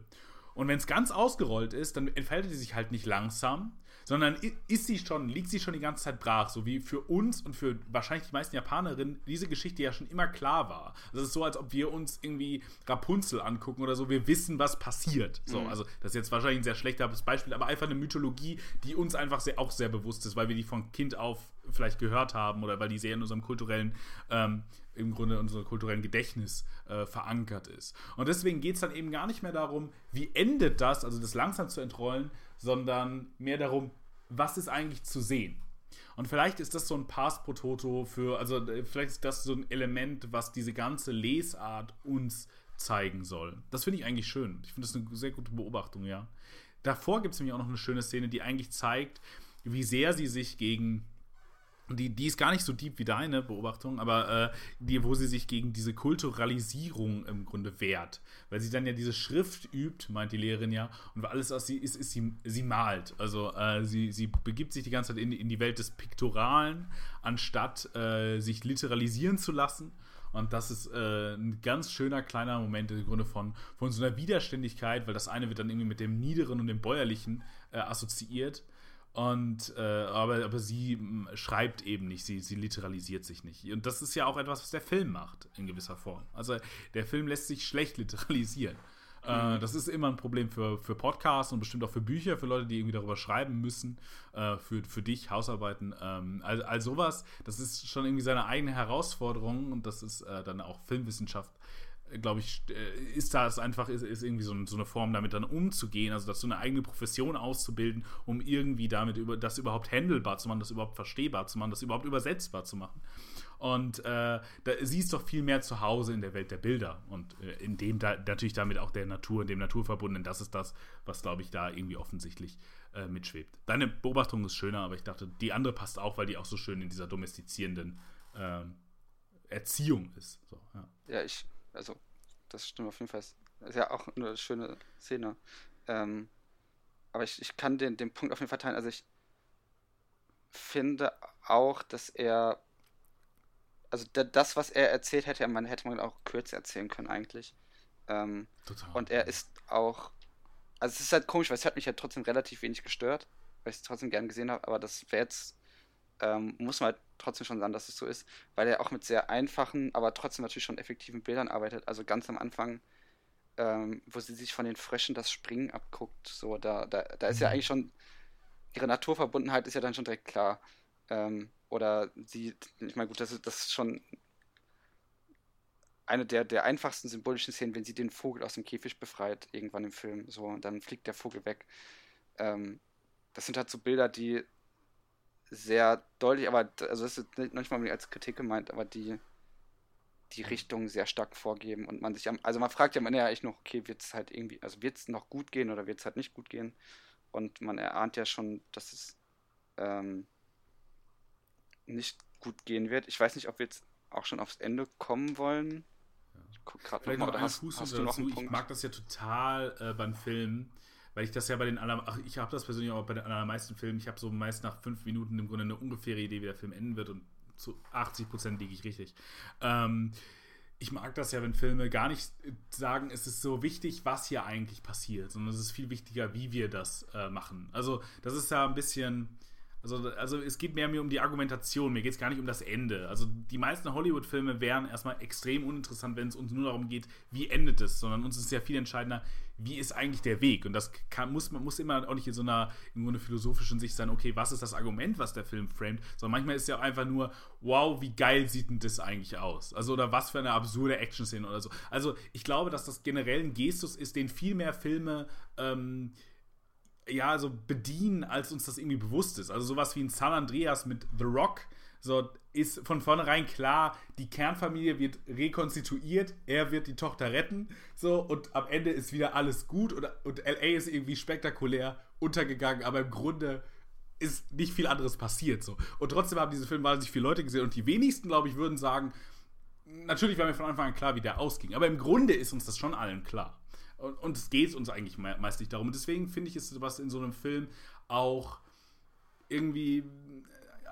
S1: Und wenn es ganz ausgerollt ist, dann entfaltet sie sich halt nicht langsam, sondern ist sie schon, liegt sie schon die ganze Zeit brach, so wie für uns und für wahrscheinlich die meisten Japanerinnen diese Geschichte ja schon immer klar war. Also es ist so, als ob wir uns irgendwie Rapunzel angucken oder so, wir wissen, was passiert. So, also das ist jetzt wahrscheinlich ein sehr schlechtes Beispiel, aber einfach eine Mythologie, die uns einfach sehr, auch sehr bewusst ist, weil wir die von Kind auf vielleicht gehört haben oder weil die sehr in unserem kulturellen, ähm, im Grunde unserem kulturellen Gedächtnis äh, verankert ist. Und deswegen geht es dann eben gar nicht mehr darum, wie endet das, also das langsam zu entrollen, sondern mehr darum, was ist eigentlich zu sehen. Und vielleicht ist das so ein Pass pro Toto für, also äh, vielleicht ist das so ein Element, was diese ganze Lesart uns zeigen soll. Das finde ich eigentlich schön. Ich finde das eine sehr gute Beobachtung, ja. Davor gibt es nämlich auch noch eine schöne Szene, die eigentlich zeigt, wie sehr sie sich gegen die, die ist gar nicht so deep wie deine Beobachtung, aber äh, die, wo sie sich gegen diese Kulturalisierung im Grunde wehrt. Weil sie dann ja diese Schrift übt, meint die Lehrerin ja, und alles, was sie ist, ist sie, sie malt. Also äh, sie, sie begibt sich die ganze Zeit in, in die Welt des Piktoralen, anstatt äh, sich literalisieren zu lassen. Und das ist äh, ein ganz schöner kleiner Moment im Grunde von, von so einer Widerständigkeit, weil das eine wird dann irgendwie mit dem Niederen und dem Bäuerlichen äh, assoziiert. Und äh, aber, aber sie m, schreibt eben nicht, sie, sie literalisiert sich nicht. Und das ist ja auch etwas, was der Film macht, in gewisser Form. Also der Film lässt sich schlecht literalisieren. Äh, das ist immer ein Problem für, für Podcasts und bestimmt auch für Bücher, für Leute, die irgendwie darüber schreiben müssen, äh, für, für dich, Hausarbeiten. Ähm, all, all sowas, das ist schon irgendwie seine eigene Herausforderung und das ist äh, dann auch Filmwissenschaft glaube ich, äh, ist das einfach, ist, ist irgendwie so, so, eine Form, damit dann umzugehen, also dass so eine eigene Profession auszubilden, um irgendwie damit über, das überhaupt handelbar zu machen, das überhaupt verstehbar zu machen, das überhaupt übersetzbar zu machen. Und äh, da, sie ist doch viel mehr zu Hause in der Welt der Bilder und äh, in dem da, natürlich damit auch der Natur, in dem Naturverbundenen, das ist das, was, glaube ich, da irgendwie offensichtlich äh, mitschwebt. Deine Beobachtung ist schöner, aber ich dachte, die andere passt auch, weil die auch so schön in dieser domestizierenden äh, Erziehung ist. So, ja.
S2: Ja, ich, also, das stimmt auf jeden Fall. Das ist ja auch eine schöne Szene. Ähm, aber ich, ich kann den, den Punkt auf jeden Fall teilen. Also ich, finde auch, dass er, also das, was er erzählt hätte, man hätte man auch kürzer erzählen können eigentlich. Ähm, Total. Und er ist auch, also es ist halt komisch, weil es hat mich halt trotzdem relativ wenig gestört, weil ich es trotzdem gern gesehen habe, aber das wäre jetzt, ähm, muss man halt trotzdem schon sagen, dass es so ist, weil er auch mit sehr einfachen, aber trotzdem natürlich schon effektiven Bildern arbeitet. Also ganz am Anfang, ähm, wo sie sich von den Fröschen das Springen abguckt, so, da, da, da ist ja mhm. eigentlich schon, ihre Naturverbundenheit ist ja dann schon direkt klar. Ähm, oder sie, ich meine, gut, das ist, das ist schon eine der, der einfachsten symbolischen Szenen, wenn sie den Vogel aus dem Käfig befreit, irgendwann im Film. So, und dann fliegt der Vogel weg. Ähm, das sind halt so Bilder, die sehr deutlich, aber also das ist nicht manchmal als Kritik gemeint, aber die die Richtung sehr stark vorgeben und man sich, also man fragt ja man ja echt noch, okay, wird es halt irgendwie, also wird es noch gut gehen oder wird es halt nicht gut gehen? Und man erahnt ja schon, dass es ähm, nicht gut gehen wird. Ich weiß nicht, ob wir jetzt auch schon aufs Ende kommen wollen.
S1: Ich guck gerade noch, noch mal, hast, hast du noch einen Punkt? Ich mag das ja total äh, beim Film, weil ich das ja bei den aller, ach, ich habe das persönlich auch bei den allermeisten Filmen, ich habe so meist nach fünf Minuten im Grunde eine ungefähre Idee, wie der Film enden wird und zu 80 Prozent liege ich richtig. Ähm, ich mag das ja, wenn Filme gar nicht sagen, es ist so wichtig, was hier eigentlich passiert, sondern es ist viel wichtiger, wie wir das äh, machen. Also, das ist ja ein bisschen also, also es geht mehr mir um die Argumentation, mir geht es gar nicht um das Ende. Also die meisten Hollywood-Filme wären erstmal extrem uninteressant, wenn es uns nur darum geht, wie endet es, sondern uns ist ja viel entscheidender, wie ist eigentlich der Weg. Und das kann, muss, man muss immer auch nicht in so einer in so einer philosophischen Sicht sein, okay, was ist das Argument, was der Film framet, sondern manchmal ist ja auch einfach nur, wow, wie geil sieht denn das eigentlich aus? Also, oder was für eine absurde Action-Szene oder so. Also, ich glaube, dass das generell ein Gestus ist, den viel mehr Filme ähm, ja, so bedienen, als uns das irgendwie bewusst ist. Also sowas wie in San Andreas mit The Rock, so ist von vornherein klar, die Kernfamilie wird rekonstituiert, er wird die Tochter retten, so und am Ende ist wieder alles gut und, und LA ist irgendwie spektakulär untergegangen, aber im Grunde ist nicht viel anderes passiert so. Und trotzdem haben diese Filme wahnsinnig viele Leute gesehen und die wenigsten, glaube ich, würden sagen, natürlich war mir von Anfang an klar, wie der ausging, aber im Grunde ist uns das schon allen klar. Und, es geht uns eigentlich meist nicht darum. Und deswegen finde ich, ist sowas in so einem Film auch irgendwie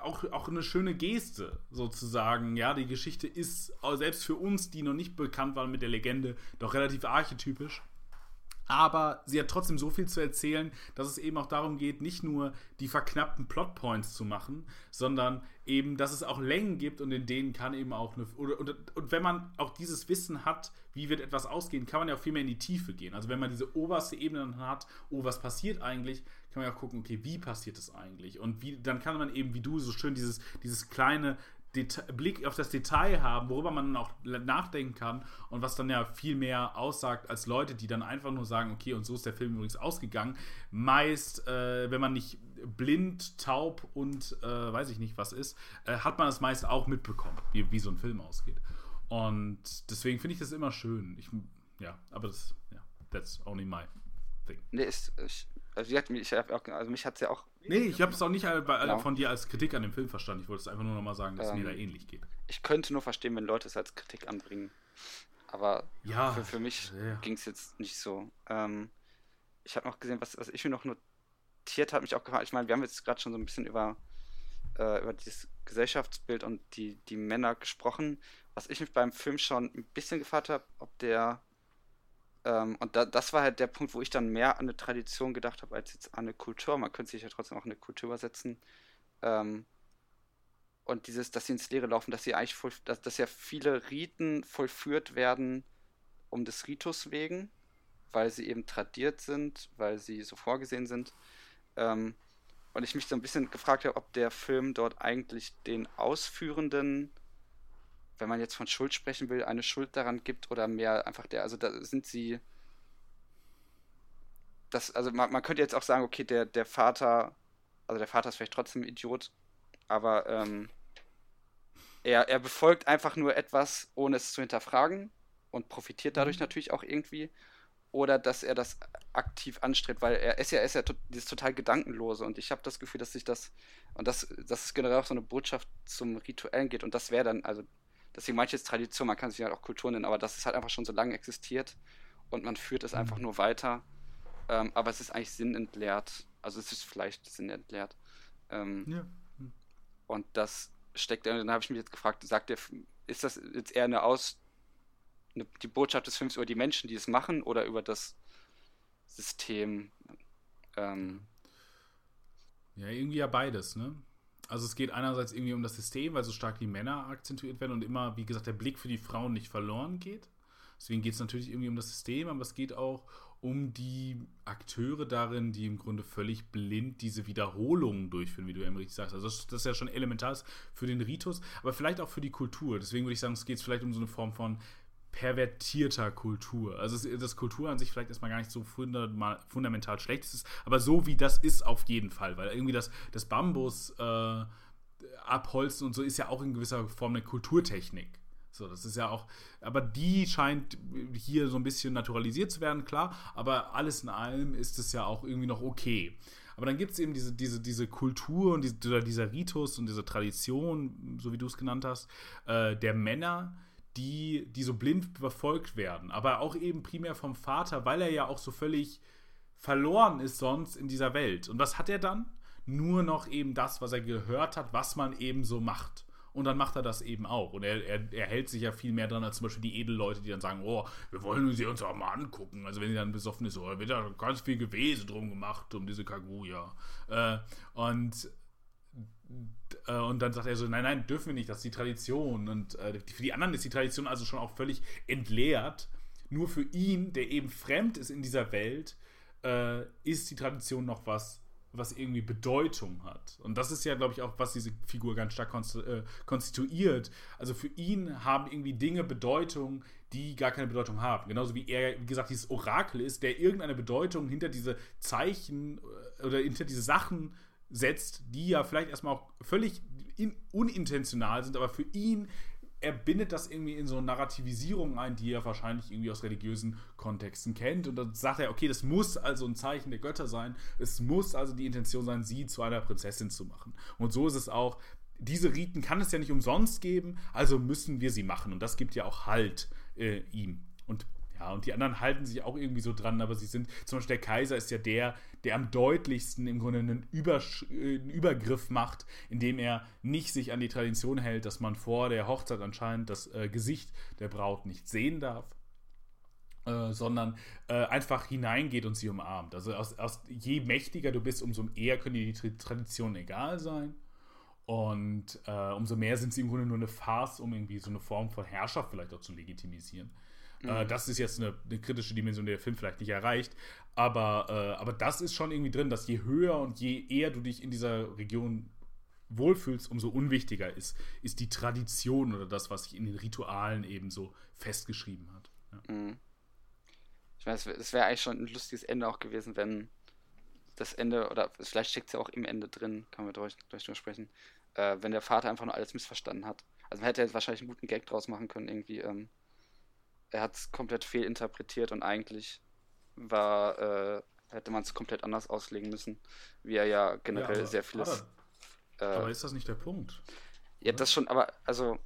S1: auch, auch eine schöne Geste, sozusagen. Ja, die Geschichte ist selbst für uns, die noch nicht bekannt waren mit der Legende, doch relativ archetypisch aber sie hat trotzdem so viel zu erzählen, dass es eben auch darum geht, nicht nur die verknappten Plotpoints zu machen, sondern eben, dass es auch Längen gibt und in denen kann eben auch eine. Oder, und, und wenn man auch dieses Wissen hat, wie wird etwas ausgehen, kann man ja auch viel mehr in die Tiefe gehen. Also wenn man diese oberste Ebene dann hat, oh, was passiert eigentlich, kann man ja auch gucken, okay, wie passiert es eigentlich? Und wie, dann kann man eben, wie du so schön dieses, dieses kleine Deta Blick auf das Detail haben, worüber man auch nachdenken kann und was dann ja viel mehr aussagt als Leute, die dann einfach nur sagen, okay, und so ist der Film übrigens ausgegangen. Meist, äh, wenn man nicht blind, taub und äh, weiß ich nicht was ist, äh, hat man das meist auch mitbekommen, wie, wie so ein Film ausgeht. Und deswegen finde ich das immer schön. Ich, ja, aber das, ja, that's only my thing.
S2: Nee, ist, ich, also, ich, also mich hat es ja auch
S1: Nee, ich habe es auch nicht genau. von dir als Kritik an dem Film verstanden. Ich wollte es einfach nur nochmal sagen, dass ähm, es mir da ähnlich geht.
S2: Ich könnte nur verstehen, wenn Leute es als Kritik anbringen. Aber ja, für, für mich ja. ging es jetzt nicht so. Ähm, ich habe noch gesehen, was, was ich mir noch notiert habe, mich auch gefragt. Ich meine, wir haben jetzt gerade schon so ein bisschen über, äh, über dieses Gesellschaftsbild und die, die Männer gesprochen. Was ich mich beim Film schon ein bisschen gefragt habe, ob der ähm, und da, das war halt der Punkt, wo ich dann mehr an eine Tradition gedacht habe, als jetzt an eine Kultur. Man könnte sich ja trotzdem auch eine Kultur übersetzen. Ähm, und dieses, dass sie ins Leere laufen, dass sie eigentlich dass, dass ja viele Riten vollführt werden um des Ritus wegen, weil sie eben tradiert sind, weil sie so vorgesehen sind. Ähm, und ich mich so ein bisschen gefragt habe, ob der Film dort eigentlich den Ausführenden wenn man jetzt von Schuld sprechen will, eine Schuld daran gibt oder mehr einfach der, also da sind sie. Das, also man, man könnte jetzt auch sagen, okay, der, der Vater, also der Vater ist vielleicht trotzdem ein Idiot, aber ähm, er, er befolgt einfach nur etwas, ohne es zu hinterfragen und profitiert dadurch mhm. natürlich auch irgendwie. Oder dass er das aktiv anstrebt, weil er ist ja, er ist ja dieses total Gedankenlose und ich habe das Gefühl, dass sich das, und das, dass es generell auch so eine Botschaft zum Rituellen geht und das wäre dann, also Deswegen manches Tradition, man kann sich halt auch Kultur nennen, aber das ist halt einfach schon so lange existiert und man führt es einfach mhm. nur weiter. Ähm, aber es ist eigentlich sinnentleert. Also es ist vielleicht sinnentleert. Ähm, ja. Und das steckt, dann habe ich mich jetzt gefragt, sagt der, ist das jetzt eher eine Aus, die Botschaft des Films über die Menschen, die es machen, oder über das System? Ähm,
S1: ja, irgendwie ja beides, ne? Also es geht einerseits irgendwie um das System, weil so stark die Männer akzentuiert werden und immer, wie gesagt, der Blick für die Frauen nicht verloren geht. Deswegen geht es natürlich irgendwie um das System, aber es geht auch um die Akteure darin, die im Grunde völlig blind diese Wiederholungen durchführen, wie du ja richtig sagst. Also das ist ja schon elementar für den Ritus, aber vielleicht auch für die Kultur. Deswegen würde ich sagen, es geht vielleicht um so eine Form von pervertierter Kultur. Also das Kultur an sich vielleicht erstmal gar nicht so fundamental schlecht ist, aber so wie das ist auf jeden Fall, weil irgendwie das, das Bambus äh, abholzen und so ist ja auch in gewisser Form eine Kulturtechnik. So, das ist ja auch, aber die scheint hier so ein bisschen naturalisiert zu werden, klar, aber alles in allem ist es ja auch irgendwie noch okay. Aber dann gibt es eben diese, diese, diese Kultur und diese, dieser Ritus und diese Tradition, so wie du es genannt hast, äh, der Männer, die, die so blind verfolgt werden, aber auch eben primär vom Vater, weil er ja auch so völlig verloren ist sonst in dieser Welt. Und was hat er dann? Nur noch eben das, was er gehört hat, was man eben so macht. Und dann macht er das eben auch. Und er, er, er hält sich ja viel mehr dran als zum Beispiel die Edelleute, die dann sagen, oh, wir wollen sie uns auch mal angucken. Also wenn sie dann besoffen ist, oh, da wird ja ganz viel Gewese drum gemacht, um diese Kaguya. Äh, und und dann sagt er so, nein, nein, dürfen wir nicht, das ist die Tradition. Und äh, für die anderen ist die Tradition also schon auch völlig entleert. Nur für ihn, der eben fremd ist in dieser Welt, äh, ist die Tradition noch was, was irgendwie Bedeutung hat. Und das ist ja, glaube ich, auch, was diese Figur ganz stark äh, konstituiert. Also für ihn haben irgendwie Dinge Bedeutung, die gar keine Bedeutung haben. Genauso wie er, wie gesagt, dieses Orakel ist, der irgendeine Bedeutung hinter diese Zeichen äh, oder hinter diese Sachen setzt, die ja vielleicht erstmal auch völlig in, unintentional sind, aber für ihn, er bindet das irgendwie in so Narrativisierungen ein, die er wahrscheinlich irgendwie aus religiösen Kontexten kennt. Und dann sagt er, okay, das muss also ein Zeichen der Götter sein. Es muss also die Intention sein, sie zu einer Prinzessin zu machen. Und so ist es auch. Diese Riten kann es ja nicht umsonst geben, also müssen wir sie machen. Und das gibt ja auch Halt äh, ihm. Und und die anderen halten sich auch irgendwie so dran, aber sie sind, zum Beispiel der Kaiser ist ja der, der am deutlichsten im Grunde einen, Übersch äh, einen Übergriff macht, indem er nicht sich an die Tradition hält, dass man vor der Hochzeit anscheinend das äh, Gesicht der Braut nicht sehen darf. Äh, sondern äh, einfach hineingeht und sie umarmt. Also aus, aus, je mächtiger du bist, umso eher können dir die Traditionen egal sein. Und äh, umso mehr sind sie im Grunde nur eine Farce, um irgendwie so eine Form von Herrschaft vielleicht auch zu legitimisieren. Äh, mhm. das ist jetzt eine, eine, kritische Dimension, die der Film vielleicht nicht erreicht. Aber, äh, aber das ist schon irgendwie drin, dass je höher und je eher du dich in dieser Region wohlfühlst, umso unwichtiger ist, ist die Tradition oder das, was sich in den Ritualen eben so festgeschrieben hat. Ja. Mhm.
S2: Ich weiß, es wäre eigentlich schon ein lustiges Ende auch gewesen, wenn das Ende, oder vielleicht steckt es ja auch im Ende drin, kann man gleich, drüber sprechen, äh, wenn der Vater einfach nur alles missverstanden hat. Also man hätte jetzt wahrscheinlich einen guten Gag draus machen können, irgendwie, ähm, er hat es komplett fehlinterpretiert und eigentlich war, äh, hätte man es komplett anders auslegen müssen, wie er ja generell ja, sehr vieles.
S1: Aber, äh, aber ist das nicht der Punkt?
S2: Ja, oder? das schon, aber also.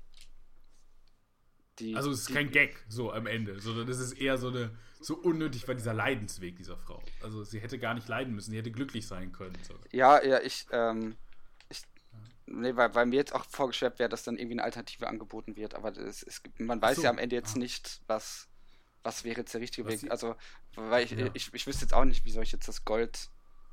S1: Die, also es ist die, kein Gag so am Ende, sondern es ist eher so eine so unnötig war dieser Leidensweg dieser Frau. Also sie hätte gar nicht leiden müssen, sie hätte glücklich sein können. So.
S2: Ja, ja, ich, ähm, Nee, weil, weil mir jetzt auch vorgeschwebt wäre, dass dann irgendwie eine Alternative angeboten wird, aber es, es, man weiß so, ja am Ende jetzt ah. nicht, was, was wäre jetzt der richtige was Weg. Also, weil ich, ja. ich, ich wüsste jetzt auch nicht, wie soll ich jetzt das Gold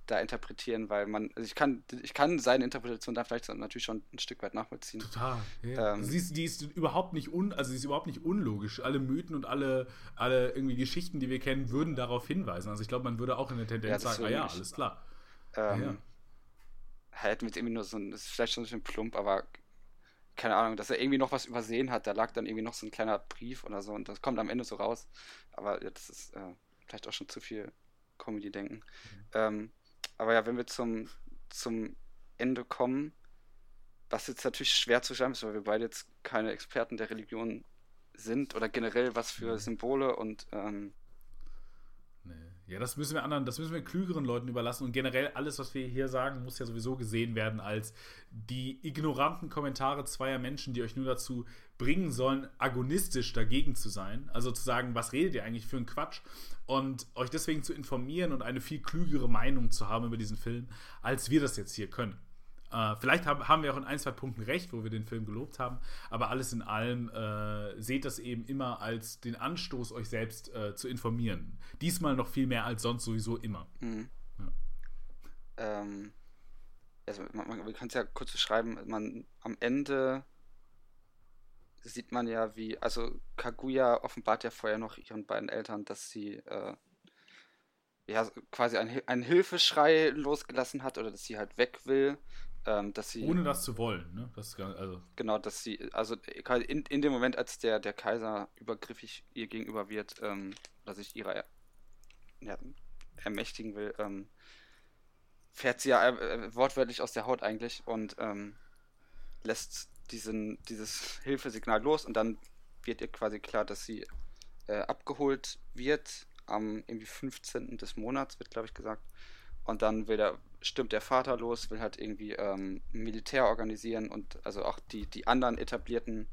S2: da interpretieren, weil man, also ich kann, ich kann seine Interpretation da vielleicht natürlich schon ein Stück weit nachvollziehen.
S1: Total. Ja. Ähm, sie ist, die ist überhaupt nicht un, also sie ist überhaupt nicht unlogisch. Alle Mythen und alle, alle irgendwie Geschichten, die wir kennen, würden darauf hinweisen. Also ich glaube, man würde auch in der Tendenz ja, sagen, ah ja, alles klar.
S2: Ähm, ja halt mit irgendwie nur so ein, das ist vielleicht schon ein bisschen plump, aber keine Ahnung, dass er irgendwie noch was übersehen hat. Da lag dann irgendwie noch so ein kleiner Brief oder so und das kommt am Ende so raus. Aber ja, das ist äh, vielleicht auch schon zu viel Comedy-Denken. Mhm. Ähm, aber ja, wenn wir zum, zum Ende kommen, was jetzt natürlich schwer zu schreiben ist, weil wir beide jetzt keine Experten der Religion sind oder generell was für mhm. Symbole und ähm,
S1: ja, das müssen wir anderen, das müssen wir klügeren Leuten überlassen. Und generell alles, was wir hier sagen, muss ja sowieso gesehen werden als die ignoranten Kommentare zweier Menschen, die euch nur dazu bringen sollen, agonistisch dagegen zu sein. Also zu sagen, was redet ihr eigentlich für einen Quatsch? Und euch deswegen zu informieren und eine viel klügere Meinung zu haben über diesen Film, als wir das jetzt hier können. Äh, vielleicht haben, haben wir auch in ein, zwei Punkten recht, wo wir den Film gelobt haben, aber alles in allem äh, seht das eben immer als den Anstoß, euch selbst äh, zu informieren. Diesmal noch viel mehr als sonst sowieso immer.
S2: Mhm. Ähm, also man, man, wir können es ja kurz beschreiben, man am Ende sieht man ja, wie, also Kaguya offenbart ja vorher noch ihren beiden Eltern, dass sie äh, ja quasi einen, einen Hilfeschrei losgelassen hat oder dass sie halt weg will. Ähm, dass sie,
S1: Ohne das zu wollen, ne? Das gar, also.
S2: Genau, dass sie, also in, in dem Moment, als der, der Kaiser übergriffig ihr gegenüber wird, ähm, oder sich ihrer ja, ermächtigen will, ähm, fährt sie ja äh, wortwörtlich aus der Haut eigentlich und ähm, lässt diesen, dieses Hilfesignal los und dann wird ihr quasi klar, dass sie äh, abgeholt wird am irgendwie 15. des Monats, wird glaube ich gesagt. Und dann will der, stimmt der Vater los, will halt irgendwie ähm, Militär organisieren und also auch die, die anderen etablierten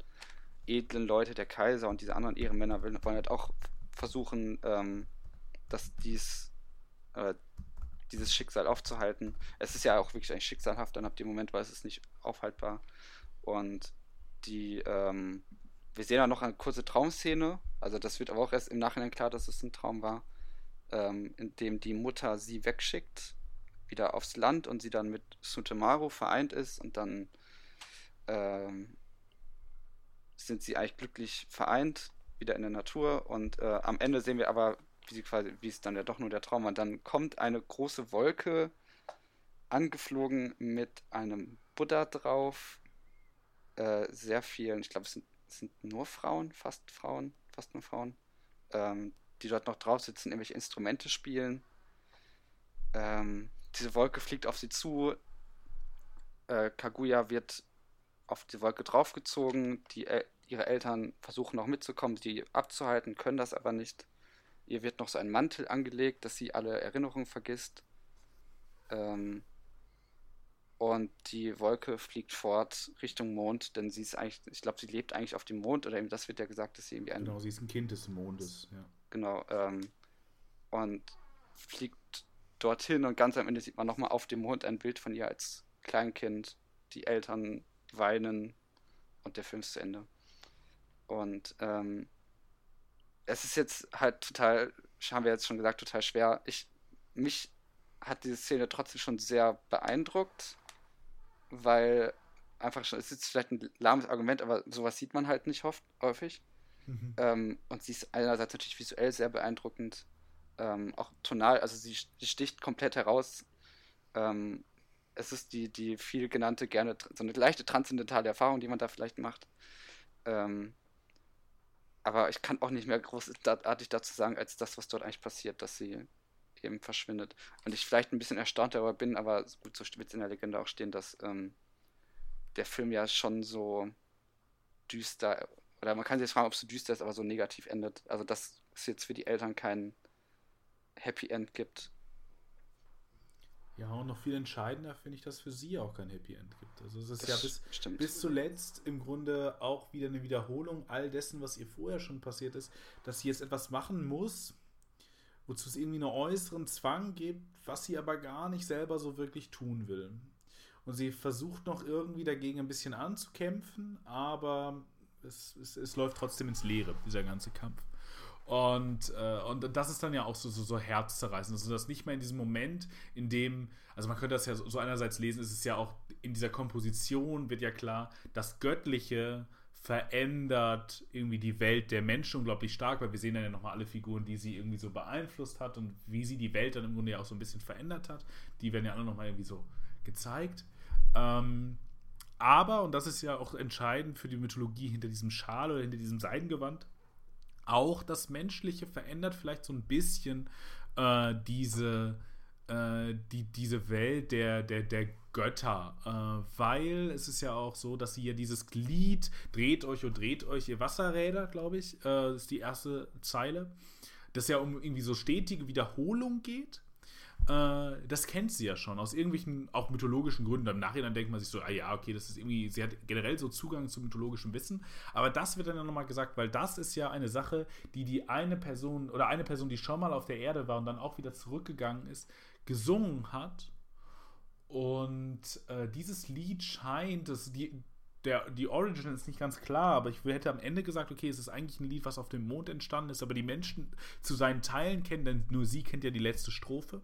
S2: edlen Leute, der Kaiser und diese anderen Ehrenmänner wollen, wollen halt auch versuchen, ähm, dass dies, äh, dieses Schicksal aufzuhalten. Es ist ja auch wirklich eigentlich schicksalhaft, dann ab dem Moment war es nicht aufhaltbar. Und die, ähm, wir sehen ja noch eine kurze Traumszene, also das wird aber auch erst im Nachhinein klar, dass es ein Traum war, ähm, in dem die Mutter sie wegschickt, wieder aufs Land und sie dann mit Sutemaru vereint ist und dann ähm, sind sie eigentlich glücklich vereint, wieder in der Natur und äh, am Ende sehen wir aber, wie, sie quasi, wie es dann ja doch nur der Traum war, dann kommt eine große Wolke angeflogen mit einem Buddha drauf, äh, sehr vielen, ich glaube, es sind, es sind nur Frauen, fast Frauen, fast nur Frauen, ähm, die dort noch drauf sitzen, irgendwelche Instrumente spielen. Ähm, diese Wolke fliegt auf sie zu. Äh, Kaguya wird auf die Wolke draufgezogen. Die, äh, ihre Eltern versuchen noch mitzukommen, sie abzuhalten, können das aber nicht. Ihr wird noch so ein Mantel angelegt, dass sie alle Erinnerungen vergisst. Ähm, und die Wolke fliegt fort Richtung Mond, denn sie ist eigentlich, ich glaube, sie lebt eigentlich auf dem Mond oder eben das wird ja gesagt, dass sie irgendwie ein.
S1: Genau, sie ist ein Kind des Mondes, ja.
S2: Genau, ähm, und fliegt dorthin und ganz am Ende sieht man nochmal auf dem Mond ein Bild von ihr als Kleinkind. Die Eltern weinen und der Film ist zu Ende. Und ähm, es ist jetzt halt total, haben wir jetzt schon gesagt, total schwer. Ich, mich hat diese Szene trotzdem schon sehr beeindruckt, weil einfach schon, es ist vielleicht ein lahmes Argument, aber sowas sieht man halt nicht oft, häufig. Mhm. Ähm, und sie ist einerseits natürlich visuell sehr beeindruckend, ähm, auch tonal, also sie, sie sticht komplett heraus. Ähm, es ist die, die viel genannte, gerne so eine leichte transzendentale Erfahrung, die man da vielleicht macht. Ähm, aber ich kann auch nicht mehr großartig dazu sagen, als das, was dort eigentlich passiert, dass sie eben verschwindet. Und ich vielleicht ein bisschen erstaunt darüber bin, aber gut, so wird es in der Legende auch stehen, dass ähm, der Film ja schon so düster, oder man kann sich jetzt fragen, ob es so düster ist, aber so negativ endet. Also, dass es jetzt für die Eltern kein Happy End gibt.
S1: Ja, und noch viel entscheidender finde ich, dass für sie auch kein Happy End gibt. Also es ist das ja bis,
S2: stimmt.
S1: bis zuletzt im Grunde auch wieder eine Wiederholung all dessen, was ihr vorher schon passiert ist, dass sie jetzt etwas machen muss, wozu es irgendwie einen äußeren Zwang gibt, was sie aber gar nicht selber so wirklich tun will. Und sie versucht noch irgendwie dagegen ein bisschen anzukämpfen, aber es, es, es läuft trotzdem ins Leere, dieser ganze Kampf. Und, äh, und das ist dann ja auch so, so, so herzzerreißend. Also das nicht mehr in diesem Moment, in dem, also man könnte das ja so, so einerseits lesen, ist es ja auch in dieser Komposition wird ja klar, das Göttliche verändert irgendwie die Welt der Menschen unglaublich stark, weil wir sehen dann ja nochmal alle Figuren, die sie irgendwie so beeinflusst hat und wie sie die Welt dann im Grunde ja auch so ein bisschen verändert hat. Die werden ja alle nochmal irgendwie so gezeigt. Ähm, aber, und das ist ja auch entscheidend für die Mythologie hinter diesem Schal oder hinter diesem Seidengewand, auch das Menschliche verändert vielleicht so ein bisschen äh, diese, äh, die, diese Welt der, der, der Götter, äh, weil es ist ja auch so, dass sie ja dieses Glied dreht euch und dreht euch ihr Wasserräder, glaube ich, äh, ist die erste Zeile, das ja um irgendwie so stetige Wiederholung geht. Äh, das kennt sie ja schon aus irgendwelchen auch mythologischen Gründen. Im Nachhinein denkt man sich so, ah ja, okay, das ist irgendwie, sie hat generell so Zugang zu mythologischem Wissen. Aber das wird dann ja nochmal gesagt, weil das ist ja eine Sache, die die eine Person oder eine Person, die schon mal auf der Erde war und dann auch wieder zurückgegangen ist, gesungen hat und äh, dieses Lied scheint, das, die, der, die Origin ist nicht ganz klar, aber ich hätte am Ende gesagt, okay, es ist eigentlich ein Lied, was auf dem Mond entstanden ist, aber die Menschen zu seinen Teilen kennen, denn nur sie kennt ja die letzte Strophe.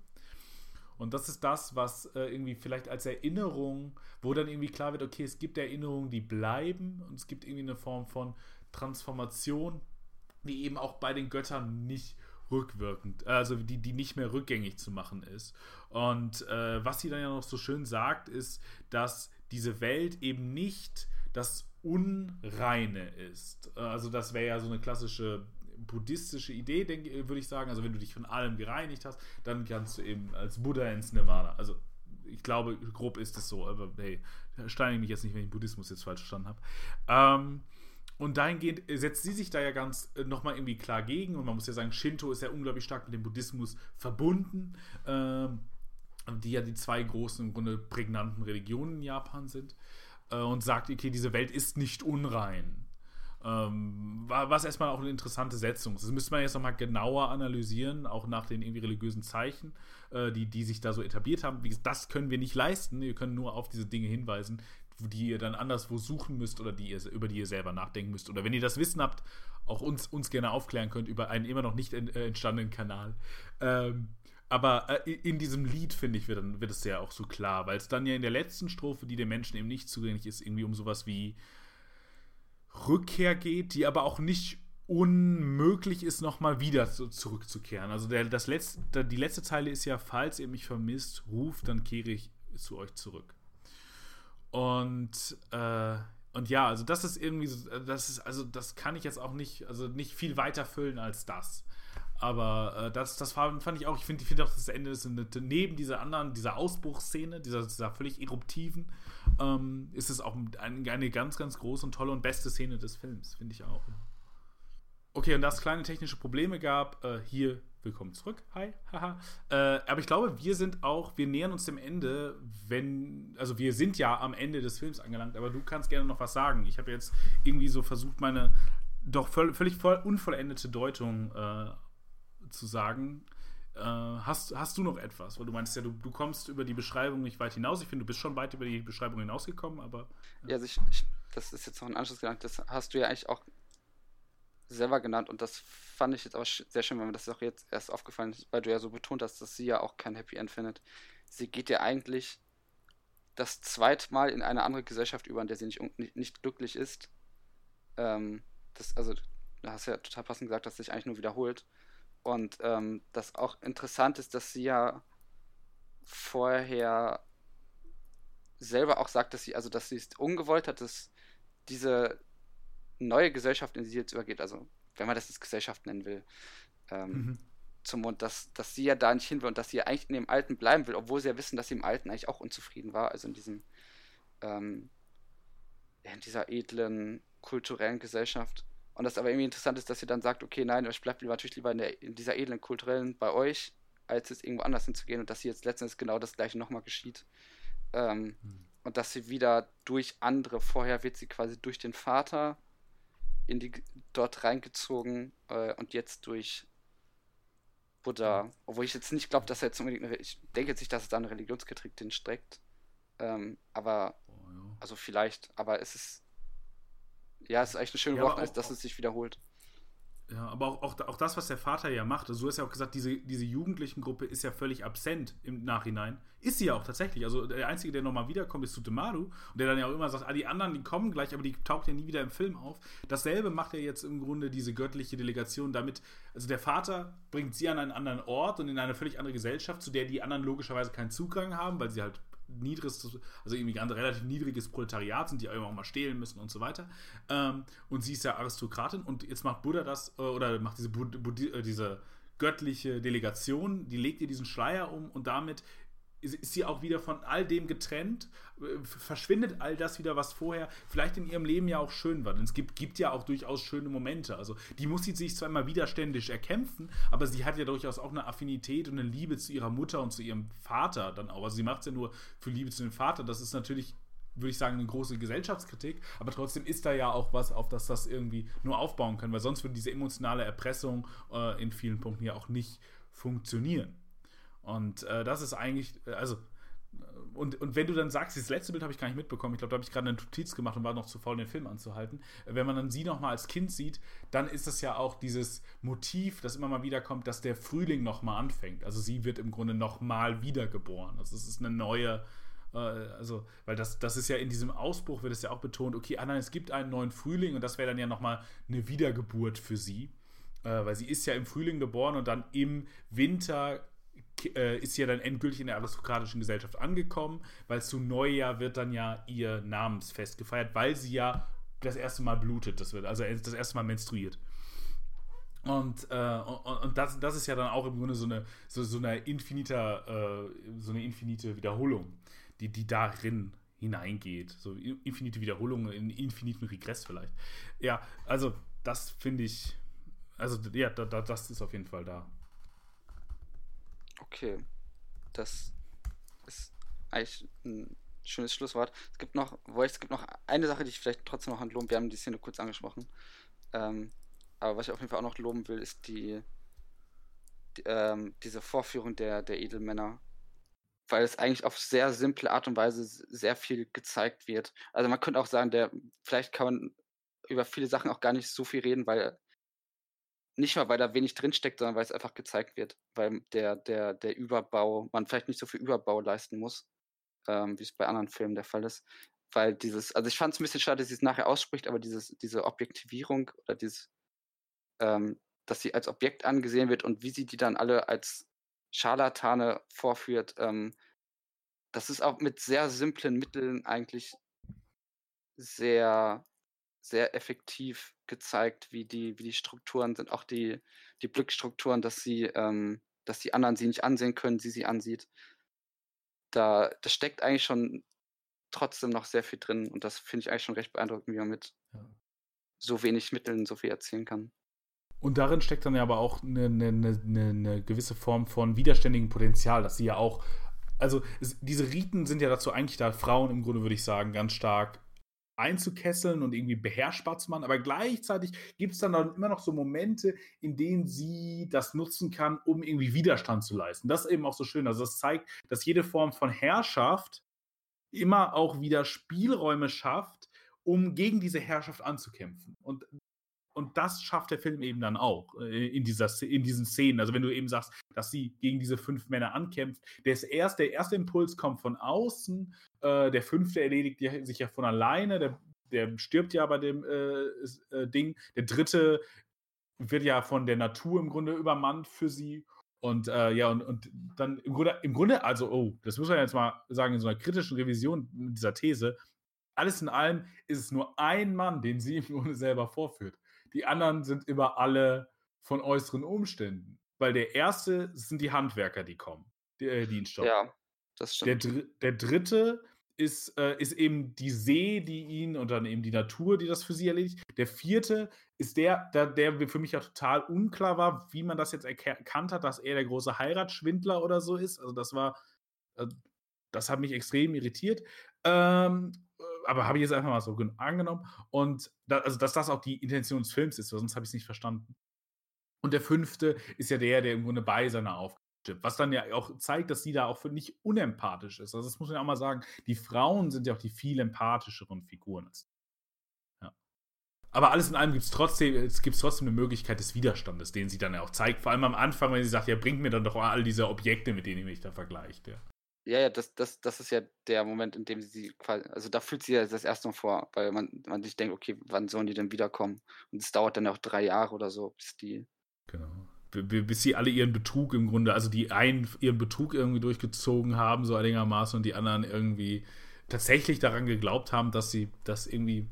S1: Und das ist das, was äh, irgendwie vielleicht als Erinnerung, wo dann irgendwie klar wird, okay, es gibt Erinnerungen, die bleiben und es gibt irgendwie eine Form von Transformation, die eben auch bei den Göttern nicht rückwirkend, also die, die nicht mehr rückgängig zu machen ist. Und äh, was sie dann ja noch so schön sagt, ist, dass diese Welt eben nicht das Unreine ist. Also das wäre ja so eine klassische buddhistische Idee, denke, würde ich sagen. Also wenn du dich von allem gereinigt hast, dann kannst du eben als Buddha ins Nirvana. Also ich glaube, grob ist es so, aber hey, steinige mich jetzt nicht, wenn ich Buddhismus jetzt falsch verstanden habe. Ähm, und dahingehend setzt sie sich da ja ganz äh, nochmal irgendwie klar gegen. Und man muss ja sagen, Shinto ist ja unglaublich stark mit dem Buddhismus verbunden, ähm, die ja die zwei großen, im Grunde prägnanten Religionen in Japan sind. Äh, und sagt, okay, diese Welt ist nicht unrein. Ähm, was erstmal auch eine interessante Setzung. Das müsste man jetzt nochmal genauer analysieren, auch nach den irgendwie religiösen Zeichen, äh, die, die sich da so etabliert haben. Wie gesagt, das können wir nicht leisten. Wir können nur auf diese Dinge hinweisen, die ihr dann anderswo suchen müsst oder die ihr, über die ihr selber nachdenken müsst. Oder wenn ihr das Wissen habt, auch uns, uns gerne aufklären könnt über einen immer noch nicht äh, entstandenen Kanal. Ähm, aber äh, in diesem Lied, finde ich, wird, dann, wird es ja auch so klar, weil es dann ja in der letzten Strophe, die den Menschen eben nicht zugänglich ist, irgendwie um sowas wie Rückkehr geht, die aber auch nicht unmöglich ist, nochmal wieder so zurückzukehren. Also der, das letzte, die letzte Zeile ist ja, falls ihr mich vermisst, ruft, dann kehre ich zu euch zurück. Und, äh, und ja, also das ist irgendwie, das ist, also das kann ich jetzt auch nicht, also nicht viel weiter füllen als das. Aber äh, das, das fand ich auch, ich finde find auch das Ende ist neben dieser anderen, dieser Ausbruchsszene, dieser, dieser völlig eruptiven, ähm, ist es auch eine, eine ganz, ganz große und tolle und beste Szene des Films, finde ich auch. Okay, und da es kleine technische Probleme gab, äh, hier willkommen zurück. Hi, haha. Äh, aber ich glaube, wir sind auch, wir nähern uns dem Ende, wenn, also wir sind ja am Ende des Films angelangt, aber du kannst gerne noch was sagen. Ich habe jetzt irgendwie so versucht, meine doch völlig voll, unvollendete Deutung äh, zu sagen. Äh, hast, hast du noch etwas? Weil du meinst ja, du, du kommst über die Beschreibung nicht weit hinaus. Ich finde, du bist schon weit über die Beschreibung hinausgekommen, aber.
S2: Ja, also ich, ich, das ist jetzt noch ein Anschlussgedanke. Das hast du ja eigentlich auch selber genannt und das fand ich jetzt auch sehr schön, wenn mir das auch jetzt erst aufgefallen ist, weil du ja so betont hast, dass sie ja auch kein Happy End findet. Sie geht ja eigentlich das zweite Mal in eine andere Gesellschaft über, in der sie nicht, nicht, nicht glücklich ist. Ähm, das, also, da hast du ja total passend gesagt, dass sich eigentlich nur wiederholt. Und ähm, das auch interessant ist, dass sie ja vorher selber auch sagt, dass sie, also dass sie es ungewollt hat, dass diese neue Gesellschaft, in die sie jetzt übergeht, also wenn man das jetzt Gesellschaft nennen will, ähm, mhm. zum Mund, dass, dass sie ja da nicht hin will und dass sie ja eigentlich in dem Alten bleiben will, obwohl sie ja wissen, dass sie im Alten eigentlich auch unzufrieden war, also in diesem, ähm, in dieser edlen, kulturellen Gesellschaft. Und das aber irgendwie interessant ist, dass sie dann sagt, okay, nein, ich bleibe natürlich lieber in, der, in dieser edlen, kulturellen bei euch, als jetzt irgendwo anders hinzugehen und dass sie jetzt letztendlich genau das gleiche nochmal geschieht. Ähm, mhm. Und dass sie wieder durch andere, vorher wird sie quasi durch den Vater in die dort reingezogen äh, und jetzt durch Buddha, obwohl ich jetzt nicht glaube, dass er jetzt unbedingt eine, ich denke jetzt nicht, dass es da eine Religionskritik den streckt, ähm, aber oh, ja. also vielleicht, aber es ist ja, es ist echt eine schöne ja, Woche, dass es sich wiederholt.
S1: Ja, aber auch, auch, auch das, was der Vater ja macht, also du hast ja auch gesagt, diese, diese Jugendlichen-Gruppe ist ja völlig absent im Nachhinein. Ist sie ja auch tatsächlich. Also der Einzige, der nochmal wiederkommt, ist Sutemaru. Und der dann ja auch immer sagt, ah, die anderen, die kommen gleich, aber die taucht ja nie wieder im Film auf. Dasselbe macht ja jetzt im Grunde diese göttliche Delegation damit, also der Vater bringt sie an einen anderen Ort und in eine völlig andere Gesellschaft, zu der die anderen logischerweise keinen Zugang haben, weil sie halt niedriges, also irgendwie ganz relativ niedriges Proletariat sind, die auch mal stehlen müssen und so weiter. Ähm, und sie ist ja Aristokratin und jetzt macht Buddha das, äh, oder macht diese, Bud Bud äh, diese göttliche Delegation, die legt ihr diesen Schleier um und damit ist sie auch wieder von all dem getrennt, äh, verschwindet all das wieder, was vorher vielleicht in ihrem Leben ja auch schön war. Denn es gibt, gibt ja auch durchaus schöne Momente. Also die muss sie sich zwar immer widerständig erkämpfen, aber sie hat ja durchaus auch eine Affinität und eine Liebe zu ihrer Mutter und zu ihrem Vater dann auch. Also sie macht es ja nur für Liebe zu dem Vater. Das ist natürlich würde ich sagen, eine große Gesellschaftskritik, aber trotzdem ist da ja auch was, auf das das irgendwie nur aufbauen kann, weil sonst würde diese emotionale Erpressung äh, in vielen Punkten ja auch nicht funktionieren. Und äh, das ist eigentlich, äh, also, und, und wenn du dann sagst, dieses letzte Bild habe ich gar nicht mitbekommen, ich glaube, da habe ich gerade eine Notiz gemacht und war noch zu faul, den Film anzuhalten. Wenn man dann sie nochmal als Kind sieht, dann ist das ja auch dieses Motiv, das immer mal wieder kommt, dass der Frühling nochmal anfängt. Also sie wird im Grunde nochmal wiedergeboren. Also es ist eine neue, äh, also, weil das, das ist ja in diesem Ausbruch, wird es ja auch betont, okay, ah nein, es gibt einen neuen Frühling und das wäre dann ja nochmal eine Wiedergeburt für sie. Äh, weil sie ist ja im Frühling geboren und dann im Winter äh, ist ja dann endgültig in der aristokratischen Gesellschaft angekommen, weil zu Neujahr wird dann ja ihr Namensfest gefeiert, weil sie ja das erste Mal blutet, das wird, also das erste Mal menstruiert. Und, äh, und, und, das, das ist ja dann auch im Grunde so eine, so, so eine infinite, äh, so eine infinite Wiederholung, die, die darin hineingeht. So infinite Wiederholungen, in infiniten Regress vielleicht. Ja, also das finde ich, also ja, da, da, das ist auf jeden Fall da.
S2: Okay. Das ist eigentlich ein schönes Schlusswort. Es gibt noch, es gibt noch eine Sache, die ich vielleicht trotzdem noch loben. Wir haben die Szene kurz angesprochen. Ähm, aber was ich auf jeden Fall auch noch loben will, ist die, die ähm, diese Vorführung der, der Edelmänner. Weil es eigentlich auf sehr simple Art und Weise sehr viel gezeigt wird. Also man könnte auch sagen, der, vielleicht kann man über viele Sachen auch gar nicht so viel reden, weil nicht mal, weil da wenig drinsteckt, sondern weil es einfach gezeigt wird, weil der, der, der Überbau, man vielleicht nicht so viel Überbau leisten muss, ähm, wie es bei anderen Filmen der Fall ist. Weil dieses, also ich fand es ein bisschen schade, dass sie es nachher ausspricht, aber dieses, diese Objektivierung oder dieses, ähm, dass sie als Objekt angesehen wird und wie sie die dann alle als Scharlatane vorführt, ähm, das ist auch mit sehr simplen Mitteln eigentlich sehr sehr effektiv gezeigt, wie die, wie die Strukturen sind, auch die, die Blickstrukturen, dass sie, ähm, dass die anderen sie nicht ansehen können, sie sie ansieht. Da, da steckt eigentlich schon trotzdem noch sehr viel drin und das finde ich eigentlich schon recht beeindruckend, wie man mit ja. so wenig Mitteln so viel erzählen kann.
S1: Und darin steckt dann ja aber auch eine, eine, eine, eine gewisse Form von widerständigem Potenzial, dass sie ja auch, also es, diese Riten sind ja dazu eigentlich da, Frauen im Grunde würde ich sagen, ganz stark einzukesseln und irgendwie beherrschbar zu machen. Aber gleichzeitig gibt es dann, dann immer noch so Momente, in denen sie das nutzen kann, um irgendwie Widerstand zu leisten. Das ist eben auch so schön. Also das zeigt, dass jede Form von Herrschaft immer auch wieder Spielräume schafft, um gegen diese Herrschaft anzukämpfen. Und und das schafft der Film eben dann auch äh, in, dieser, in diesen Szenen. Also wenn du eben sagst, dass sie gegen diese fünf Männer ankämpft, der, erst, der erste Impuls kommt von außen, äh, der fünfte erledigt sich ja von alleine, der, der stirbt ja bei dem äh, äh, Ding, der dritte wird ja von der Natur im Grunde übermannt für sie. Und äh, ja, und, und dann im Grunde, im Grunde, also, oh, das muss man jetzt mal sagen, in so einer kritischen Revision dieser These, alles in allem ist es nur ein Mann, den sie im Grunde selber vorführt. Die anderen sind immer alle von äußeren Umständen. Weil der erste sind die Handwerker, die kommen, die, äh, die ihn stoppen.
S2: Ja, das stimmt.
S1: Der, der dritte ist, äh, ist eben die See, die ihn und dann eben die Natur, die das für sie erledigt. Der vierte ist der, der, der für mich ja total unklar war, wie man das jetzt erkannt hat, dass er der große Heiratsschwindler oder so ist. Also das war, äh, das hat mich extrem irritiert. Ähm, aber habe ich jetzt einfach mal so angenommen. Und da, also, dass das auch die Intention des Films ist, sonst habe ich es nicht verstanden. Und der fünfte ist ja der, der im Grunde bei seiner Aufgabe stirbt. Was dann ja auch zeigt, dass sie da auch nicht unempathisch ist. Also, das muss man ja auch mal sagen. Die Frauen sind ja auch die viel empathischeren Figuren. Ja. Aber alles in allem gibt es trotzdem, es gibt trotzdem eine Möglichkeit des Widerstandes, den sie dann ja auch zeigt. Vor allem am Anfang, wenn sie sagt, ja, bringt mir dann doch all diese Objekte, mit denen ihr mich da vergleicht. Ja.
S2: Ja, ja, das, das, das ist ja der Moment, in dem sie quasi, also da fühlt sie ja das erste Mal vor, weil man, man sich denkt, okay, wann sollen die denn wiederkommen? Und es dauert dann auch drei Jahre oder so, bis die.
S1: Genau. Bis sie alle ihren Betrug im Grunde, also die einen ihren Betrug irgendwie durchgezogen haben, so einigermaßen, und die anderen irgendwie tatsächlich daran geglaubt haben, dass sie das irgendwie,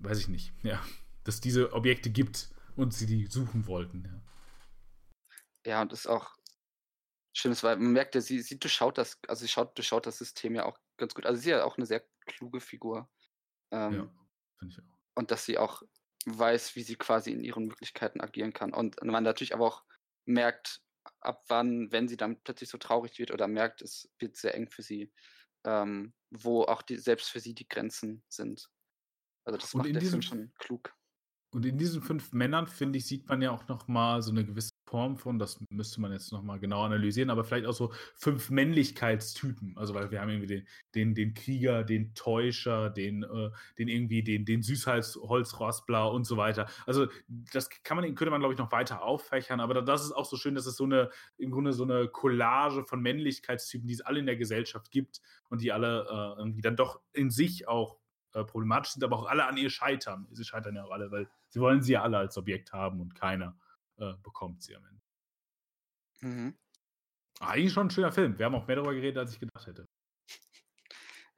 S1: weiß ich nicht, ja, dass diese Objekte gibt und sie die suchen wollten, ja.
S2: Ja, und ist auch Schönes, weil man merkt ja, sie, sie durchschaut das, also sie schaut, durchschaut das System ja auch ganz gut. Also sie ist ja auch eine sehr kluge Figur. Ähm, ja, finde ich auch. Und dass sie auch weiß, wie sie quasi in ihren Möglichkeiten agieren kann. Und man natürlich aber auch merkt, ab wann, wenn sie dann plötzlich so traurig wird oder merkt, es wird sehr eng für sie, ähm, wo auch die, selbst für sie die Grenzen sind. Also das und macht der diesem, Film schon klug.
S1: Und in diesen fünf Männern, finde ich, sieht man ja auch noch mal so eine gewisse Form von, das müsste man jetzt nochmal genau analysieren, aber vielleicht auch so fünf Männlichkeitstypen. Also, weil wir haben irgendwie den, den, den Krieger, den Täuscher, den, äh, den irgendwie, den, den Süßholzrospler und so weiter. Also, das kann man, könnte man, glaube ich, noch weiter auffächern, aber das ist auch so schön, dass es so eine, im Grunde so eine Collage von Männlichkeitstypen, die es alle in der Gesellschaft gibt und die alle äh, irgendwie dann doch in sich auch äh, problematisch sind, aber auch alle an ihr scheitern. Sie scheitern ja auch alle, weil sie wollen sie ja alle als Objekt haben und keiner äh, bekommt sie am Ende. Mhm. Ah, eigentlich schon ein schöner Film. Wir haben auch mehr darüber geredet, als ich gedacht hätte.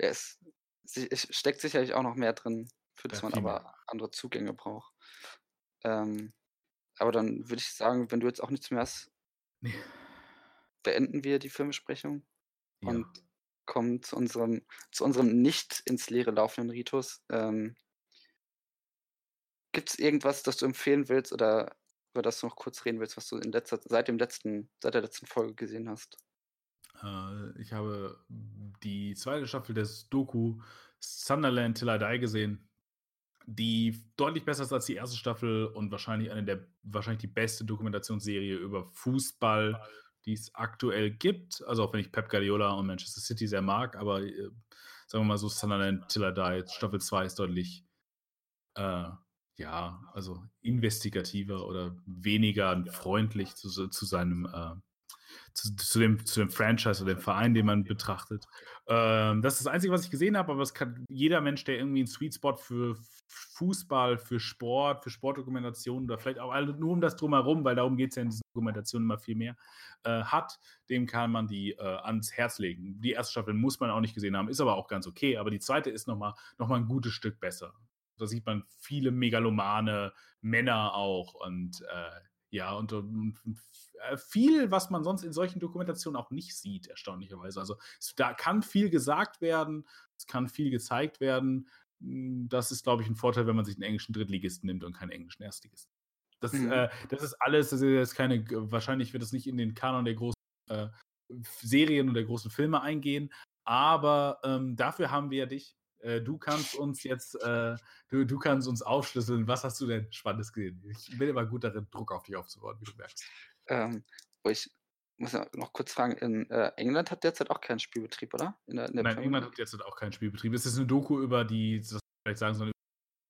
S2: Ja, es, es steckt sicherlich auch noch mehr drin, für das ja, man aber mehr. andere Zugänge braucht. Ähm, aber dann würde ich sagen, wenn du jetzt auch nichts mehr hast, nee. beenden wir die Filmbesprechung ja. und kommen zu unserem, zu unserem nicht ins Leere laufenden Ritus. Ähm, Gibt es irgendwas, das du empfehlen willst oder über das du noch kurz reden willst, was du in letzter, seit dem letzten, seit der letzten Folge gesehen hast?
S1: Äh, ich habe die zweite Staffel des Doku Sunderland Till I Die gesehen, die deutlich besser ist als die erste Staffel und wahrscheinlich eine der wahrscheinlich die beste Dokumentationsserie über Fußball, die es aktuell gibt. Also auch wenn ich Pep Guardiola und Manchester City sehr mag, aber äh, sagen wir mal so Sunderland Till I Die Staffel 2 ist deutlich äh, ja, also investigativer oder weniger freundlich zu, zu seinem, äh, zu, zu, dem, zu dem Franchise oder dem Verein, den man betrachtet. Ähm, das ist das Einzige, was ich gesehen habe, aber es kann jeder Mensch, der irgendwie einen Sweet Spot für Fußball, für Sport, für Sportdokumentation oder vielleicht auch nur um das drumherum, weil darum geht es ja in diesen Dokumentationen immer viel mehr, äh, hat, dem kann man die äh, ans Herz legen. Die erste Staffel muss man auch nicht gesehen haben, ist aber auch ganz okay, aber die zweite ist nochmal noch mal ein gutes Stück besser. Da sieht man viele megalomane Männer auch und äh, ja, und, und, äh, viel, was man sonst in solchen Dokumentationen auch nicht sieht, erstaunlicherweise. Also es, da kann viel gesagt werden, es kann viel gezeigt werden. Hm, das ist, glaube ich, ein Vorteil, wenn man sich einen englischen Drittligisten nimmt und keinen englischen Erstligisten. Das, mhm. äh, das ist alles, das ist keine, wahrscheinlich wird es nicht in den Kanon der großen äh, Serien und der großen Filme eingehen, aber ähm, dafür haben wir ja dich. Äh, du kannst uns jetzt, äh, du, du kannst uns aufschlüsseln. Was hast du denn Spannendes gesehen? Ich bin immer gut darin, Druck auf dich aufzubauen, wie du merkst.
S2: Ähm, ich muss noch kurz fragen, in äh, England hat derzeit auch keinen Spielbetrieb, oder?
S1: In der, in der Nein, Premier England hat derzeit auch keinen Spielbetrieb. Es ist eine Doku über die, vielleicht sagen so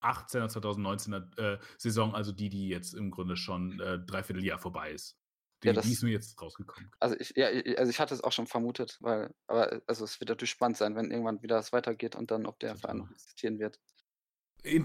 S1: 18er, 2019er äh, Saison, also die, die jetzt im Grunde schon äh, dreiviertel Jahr vorbei ist. Die, ja, das, die ist mir jetzt rausgekommen.
S2: Also ich, ja, also ich hatte es auch schon vermutet, weil, aber also es wird natürlich spannend sein, wenn irgendwann wieder es weitergeht und dann, ob der Verein noch existieren wird.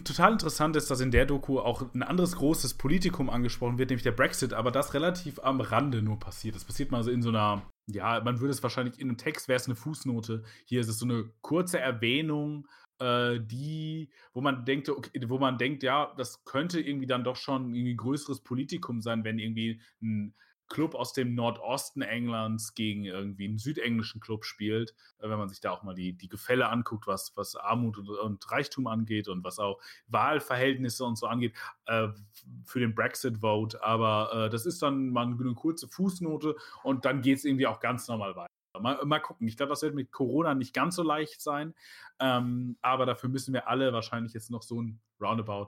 S1: Total interessant ist, dass in der Doku auch ein anderes großes Politikum angesprochen wird, nämlich der Brexit, aber das relativ am Rande nur passiert. Das passiert mal so in so einer, ja, man würde es wahrscheinlich in einem Text wäre es eine Fußnote. Hier ist es so eine kurze Erwähnung, äh, die, wo man denkt, okay, wo man denkt, ja, das könnte irgendwie dann doch schon irgendwie größeres Politikum sein, wenn irgendwie ein Club aus dem Nordosten Englands gegen irgendwie einen südenglischen Club spielt, äh, wenn man sich da auch mal die, die Gefälle anguckt, was, was Armut und, und Reichtum angeht und was auch Wahlverhältnisse und so angeht, äh, für den Brexit-Vote. Aber äh, das ist dann mal eine kurze Fußnote und dann geht es irgendwie auch ganz normal weiter. Mal, mal gucken. Ich glaube, das wird mit Corona nicht ganz so leicht sein. Ähm, aber dafür müssen wir alle wahrscheinlich jetzt noch so ein Roundabout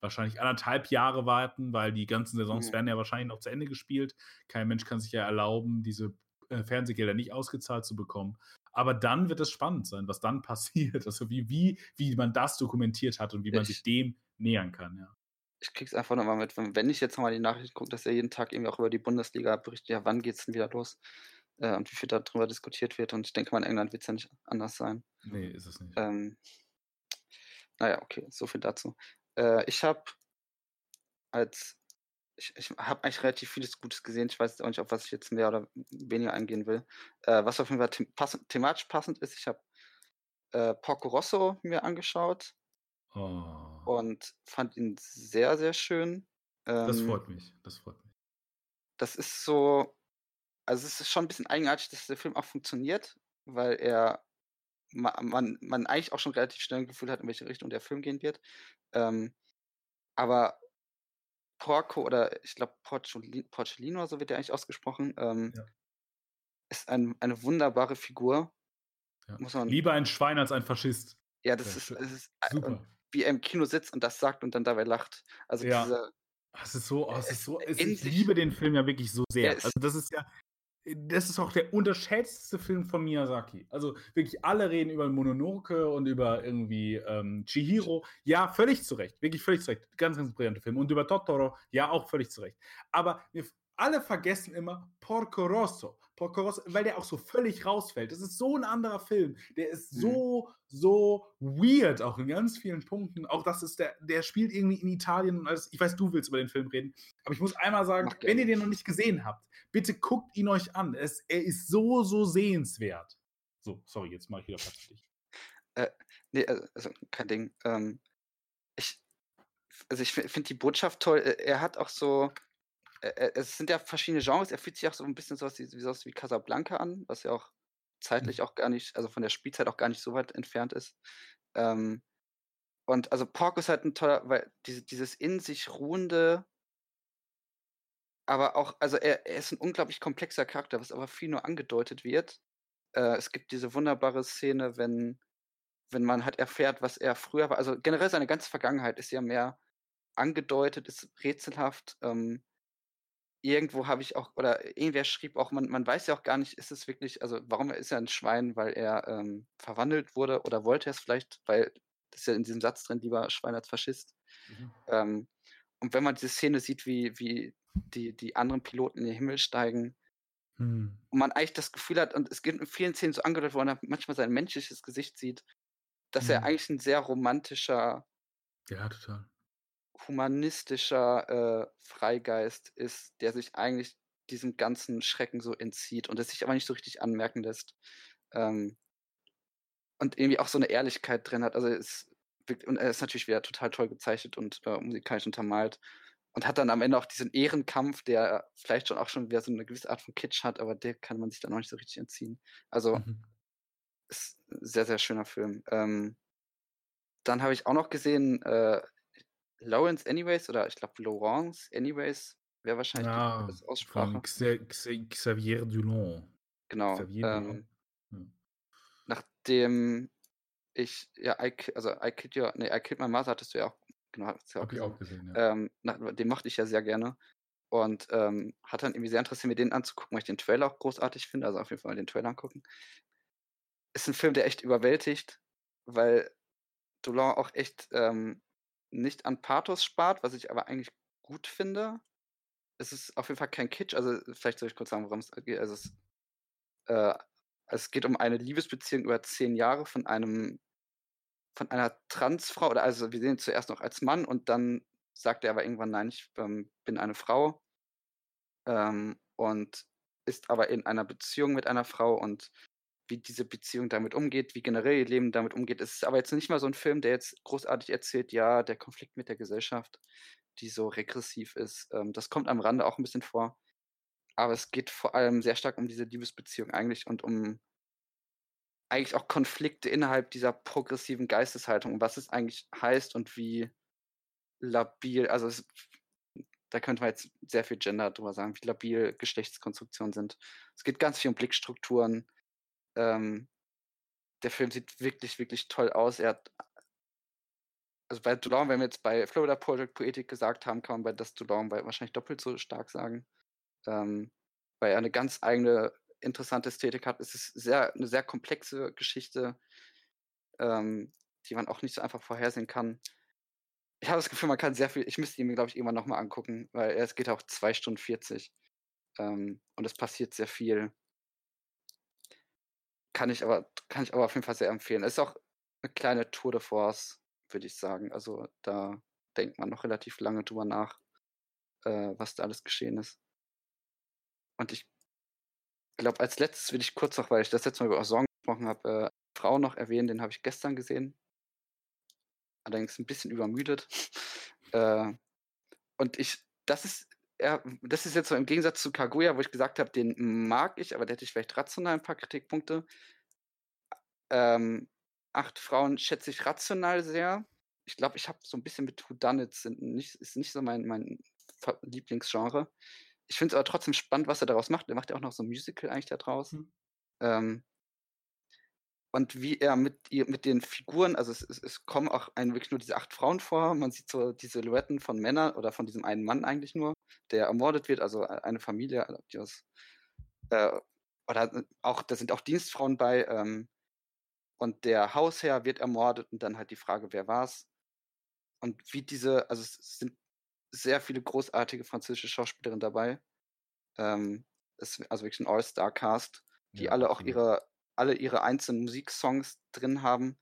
S1: wahrscheinlich anderthalb Jahre warten, weil die ganzen Saisons mhm. werden ja wahrscheinlich noch zu Ende gespielt. Kein Mensch kann sich ja erlauben, diese äh, Fernsehgelder nicht ausgezahlt zu bekommen. Aber dann wird es spannend sein, was dann passiert. Also wie, wie, wie man das dokumentiert hat und wie man ich, sich dem nähern kann, ja.
S2: Ich krieg's einfach nochmal mit, wenn ich jetzt nochmal die Nachricht gucke, dass er jeden Tag irgendwie auch über die Bundesliga berichtet, ja, wann geht's denn wieder los? Äh, und wie viel darüber diskutiert wird. Und ich denke mal, in England wird es ja nicht anders sein.
S1: Nee, ist es nicht.
S2: Ähm, naja, okay, so viel dazu. Äh, ich habe als ich, ich habe eigentlich relativ vieles Gutes gesehen. Ich weiß auch nicht, auf was ich jetzt mehr oder weniger eingehen will. Äh, was auf jeden Fall them pass thematisch passend ist, ich habe äh, Porco Rosso mir angeschaut oh. und fand ihn sehr, sehr schön.
S1: Ähm, das freut mich. Das freut mich.
S2: Das ist so, also es ist schon ein bisschen eigenartig, dass der Film auch funktioniert, weil er man, man eigentlich auch schon relativ schnell ein Gefühl hat, in welche Richtung der Film gehen wird. Ähm, aber Porco oder ich glaube Porcellino, so wird der eigentlich ausgesprochen, ähm, ja. ist ein, eine wunderbare Figur.
S1: Ja. Muss man, Lieber ein Schwein als ein Faschist.
S2: Ja, das ja, ist, das ist äh, Super. wie er im Kino sitzt und das sagt und dann dabei lacht. Also ja. diese,
S1: Es ist so, oh, es ist so, es, ich liebe den Film ja wirklich so sehr. Also das ist ja, das ist auch der unterschätzteste Film von Miyazaki. Also wirklich alle reden über Mononoke und über irgendwie ähm, Chihiro. Ja, völlig zu Recht, wirklich völlig zu Recht. Ganz, ganz brillante Film. Und über Totoro, ja, auch völlig zu Recht. Aber wir alle vergessen immer Porco Rosso. Porco Rosso, weil der auch so völlig rausfällt. Das ist so ein anderer Film. Der ist
S2: Mhm.
S1: so, so weird, auch in ganz vielen Punkten. Auch das ist der, der spielt irgendwie in Italien und alles. Ich weiß, du willst über den Film reden, aber ich muss einmal sagen, wenn ihr den noch nicht gesehen habt, bitte guckt ihn euch an. Es, er ist so, so sehenswert. So, sorry, jetzt mache ich wieder Platz für dich.
S2: Nee, also, also kein Ding. Ähm, ich, also ich finde die Botschaft toll. Er, er hat auch so, äh, äh, es sind ja verschiedene Genres. Er fühlt sich auch so ein bisschen sowas wie, wie, sowas wie Casablanca an, was ja auch zeitlich auch gar nicht, also von der Spielzeit auch gar nicht so weit entfernt ist. Ähm, und also Porco ist halt ein toller, weil diese, dieses in sich ruhende, aber auch, also er, er ist ein unglaublich komplexer Charakter, was aber viel nur angedeutet wird. Äh, es gibt diese wunderbare Szene, wenn wenn man halt erfährt, was er früher war. Also generell seine ganze Vergangenheit ist ja mehr angedeutet, ist rätselhaft. Ähm, irgendwo habe ich auch, oder irgendwer schrieb auch, man, man weiß ja auch gar nicht, ist es wirklich, also warum ist er ein Schwein, weil er ähm, verwandelt wurde oder wollte er es vielleicht, weil das ist ja in diesem Satz drin, lieber Schwein als Faschist. Ähm, und wenn man diese Szene sieht, wie, wie die, die anderen Piloten in den Himmel steigen,
S1: Hm.
S2: und man eigentlich das Gefühl hat, und es geht in vielen Szenen so angedeutet, wo man manchmal sein menschliches Gesicht sieht, dass er
S1: Mhm.
S2: eigentlich ein sehr romantischer,
S1: Ja, total.
S2: Humanistischer äh, Freigeist ist, der sich eigentlich diesem ganzen Schrecken so entzieht und es sich aber nicht so richtig anmerken lässt. Ähm, und irgendwie auch so eine Ehrlichkeit drin hat. Also es und er ist natürlich wieder total toll gezeichnet und äh, musikalisch untermalt. Und hat dann am Ende auch diesen Ehrenkampf, der vielleicht schon auch schon wieder so eine gewisse Art von Kitsch hat, aber der kann man sich dann noch nicht so richtig entziehen. Also
S1: Mhm.
S2: ist ein sehr, sehr schöner Film. Ähm, dann habe ich auch noch gesehen, äh, Lawrence Anyways oder ich glaube Laurence Anyways wäre wahrscheinlich
S1: Ja,
S2: die Aussprache.
S1: von Xa Xa Xavier Dulon.
S2: Genau.
S1: Xavier Dulon.
S2: Ähm, nachdem ich, ja, I, also I Kid Your, nee, I Kid My Mother hattest du ja auch, genau, hattest du ja auch gesehen.
S1: auch gesehen, ja.
S2: Ähm, nach, den mochte ich ja sehr gerne. Und ähm, hat dann irgendwie sehr interessiert, mir den anzugucken, weil ich den Trailer auch großartig finde. Also auf jeden Fall mal den Trailer angucken. Ist ein Film, der echt überwältigt, weil Dolan auch echt ähm, nicht an Pathos spart, was ich aber eigentlich gut finde. Es ist auf jeden Fall kein Kitsch. Also vielleicht soll ich kurz sagen, worum es geht. Also es, äh, es geht um eine Liebesbeziehung über zehn Jahre von einem von einer Transfrau, oder also wir sehen ihn zuerst noch als Mann und dann sagt er aber irgendwann, nein, ich ähm, bin eine Frau ähm, und ist aber in einer Beziehung mit einer Frau und wie diese Beziehung damit umgeht, wie generell ihr Leben damit umgeht. Es ist aber jetzt nicht mal so ein Film, der jetzt großartig erzählt, ja, der Konflikt mit der Gesellschaft, die so regressiv ist. Ähm, das kommt am Rande auch ein bisschen vor. Aber es geht vor allem sehr stark um diese Liebesbeziehung eigentlich und um eigentlich auch Konflikte innerhalb dieser progressiven Geisteshaltung, was es eigentlich heißt und wie labil, also es, da könnte man jetzt sehr viel Gender drüber sagen, wie labil Geschlechtskonstruktionen sind. Es geht ganz viel um Blickstrukturen. Ähm, der Film sieht wirklich, wirklich toll aus. Er hat, also bei Dulon, wenn wir jetzt bei Florida Project Poetic gesagt haben, kann man bei das Dulon bei wahrscheinlich doppelt so stark sagen. Ähm, weil er eine ganz eigene interessante Ästhetik hat. Es ist sehr, eine sehr komplexe Geschichte, ähm, die man auch nicht so einfach vorhersehen kann. Ich habe das Gefühl, man kann sehr viel, ich müsste ihn mir, glaube ich, irgendwann nochmal angucken, weil es geht auch 2 Stunden 40. Ähm, und es passiert sehr viel. Kann ich aber, kann ich aber auf jeden Fall sehr empfehlen. Es ist auch eine kleine Tour de Force, würde ich sagen. Also da denkt man noch relativ lange drüber nach, äh, was da alles geschehen ist. Und ich glaube, als letztes will ich kurz noch, weil ich das letzte Mal über Song gesprochen habe, äh, Frau noch erwähnen, den habe ich gestern gesehen. Allerdings ein bisschen übermüdet. äh, und ich, das ist, ja, das ist jetzt so im Gegensatz zu Kaguya, wo ich gesagt habe, den mag ich, aber da hätte ich vielleicht rational ein paar Kritikpunkte. Ähm, acht Frauen schätze ich rational sehr. Ich glaube, ich habe so ein bisschen mit Whodunits, nicht, ist nicht so mein, mein Lieblingsgenre. Ich finde es aber trotzdem spannend, was er daraus macht. Er macht ja auch noch so ein Musical eigentlich da draus.
S1: Hm.
S2: Ähm, und wie er mit, ihr, mit den Figuren, also es, es, es kommen auch ein, wirklich nur diese acht Frauen vor, man sieht so die Silhouetten von Männern oder von diesem einen Mann eigentlich nur, der ermordet wird, also eine Familie, die aus, äh, oder auch, da sind auch Dienstfrauen bei, ähm, und der Hausherr wird ermordet und dann halt die Frage, wer war's? Und wie diese, also es sind sehr viele großartige französische Schauspielerinnen dabei. Ähm, es, also wirklich ein All-Star-Cast, die
S1: Ja,
S2: alle auch ihre, alle ihre einzelnen Musiksongs drin haben.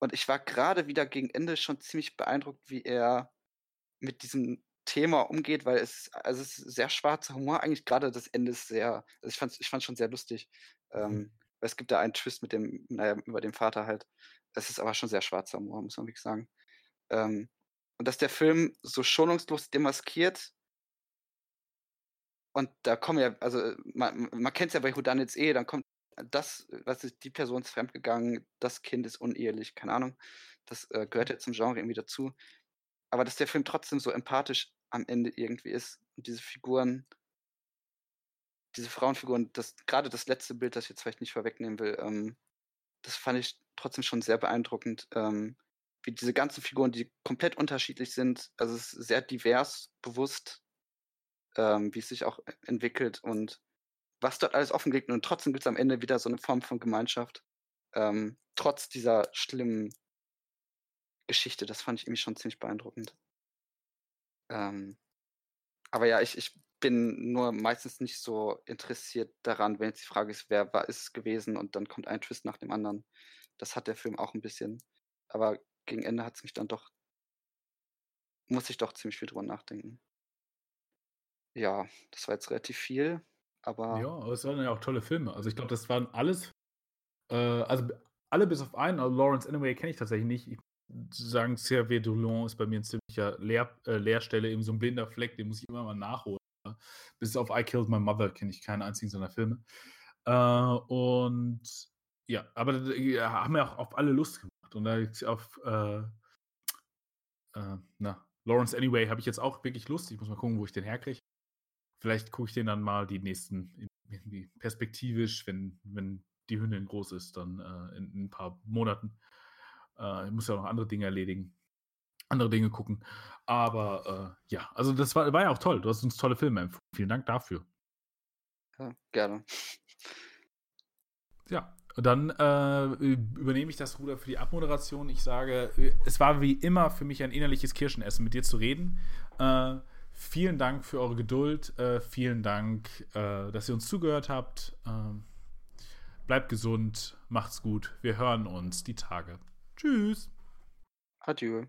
S2: Und ich war gerade wieder gegen Ende schon ziemlich beeindruckt, wie er mit diesem Thema umgeht, weil es, also es ist sehr schwarzer Humor. Eigentlich gerade das Ende ist sehr, also ich fand ich fand's schon sehr lustig. Ähm, weil es gibt da einen Twist mit dem, naja, über den Vater halt. Es ist aber schon sehr schwarzer Humor, muss man wirklich sagen. Ähm, und dass der Film so schonungslos demaskiert. Und da kommen ja, also äh, man, man kennt es ja bei Whodunits eh, dann kommt das, was ist, die Person ist fremdgegangen, das Kind ist unehelich, keine Ahnung. Das äh, gehört ja zum Genre irgendwie dazu. Aber dass der Film trotzdem so empathisch am Ende irgendwie ist und diese Figuren, diese Frauenfiguren, das gerade das letzte Bild, das ich jetzt vielleicht nicht vorwegnehmen will, ähm, das fand ich trotzdem schon sehr beeindruckend, ähm, wie diese ganzen Figuren, die komplett unterschiedlich sind, also es ist sehr divers, bewusst, ähm, wie es sich auch e entwickelt und was dort alles offengelegt und trotzdem gibt es am Ende wieder so eine Form von Gemeinschaft, ähm, trotz dieser schlimmen Geschichte. Das fand ich irgendwie schon ziemlich beeindruckend. Ähm, aber ja, ich ich bin nur meistens nicht so interessiert daran, wenn jetzt die Frage ist: „Wer war es gewesen?“ und dann kommt ein Twist nach dem anderen. Das hat der Film auch 'n bisschen. Aber gegen Ende hat's mich dann doch musste ich doch ziemlich viel drüber nachdenken. Ja, das war jetzt relativ viel, aber
S1: Ja, aber es waren ja auch tolle Filme. Also, ich glaube, das waren alles äh, also, alle bis auf einen, also, Lawrence Anyway kenne ich tatsächlich nicht. Ich sagen, Cerveau d'Olon ist bei mir 'n ziemlicher Leer äh, Leerstelle, eben so 'n blinder Fleck, den muss ich immer mal nachholen? Bis auf I Killed My Mother kenne ich keinen einzigen seiner Filme. Äh, und ja, aber ja, haben mir auch auf alle Lust gemacht. Und da auf, äh äh, na, Lawrence Anyway habe ich jetzt auch wirklich Lust. Ich muss mal gucken, wo ich den herkriege. Vielleicht gucke ich den dann mal die nächsten in irgendwie perspektivisch, wenn wenn die Hündin groß ist, dann, äh, in 'n paar Monaten. Äh, ich muss ja noch andere Dinge erledigen, andere Dinge gucken. Aber, äh, ja, also, das war war ja auch toll. Du hast uns tolle Filme empfohlen. Vielen Dank dafür.
S2: Ja, gerne.
S1: Ja, dann, äh, übernehme ich das Ruder für die Abmoderation. Ich sage, es war wie immer für mich ein innerliches Kirschenessen, mit dir zu reden. Äh, vielen Dank für eure Geduld. Äh, vielen Dank, äh, dass ihr uns zugehört habt. Ähm, bleibt gesund, macht's gut. Wir hören uns die Tage. Tschüss.
S2: Adieu.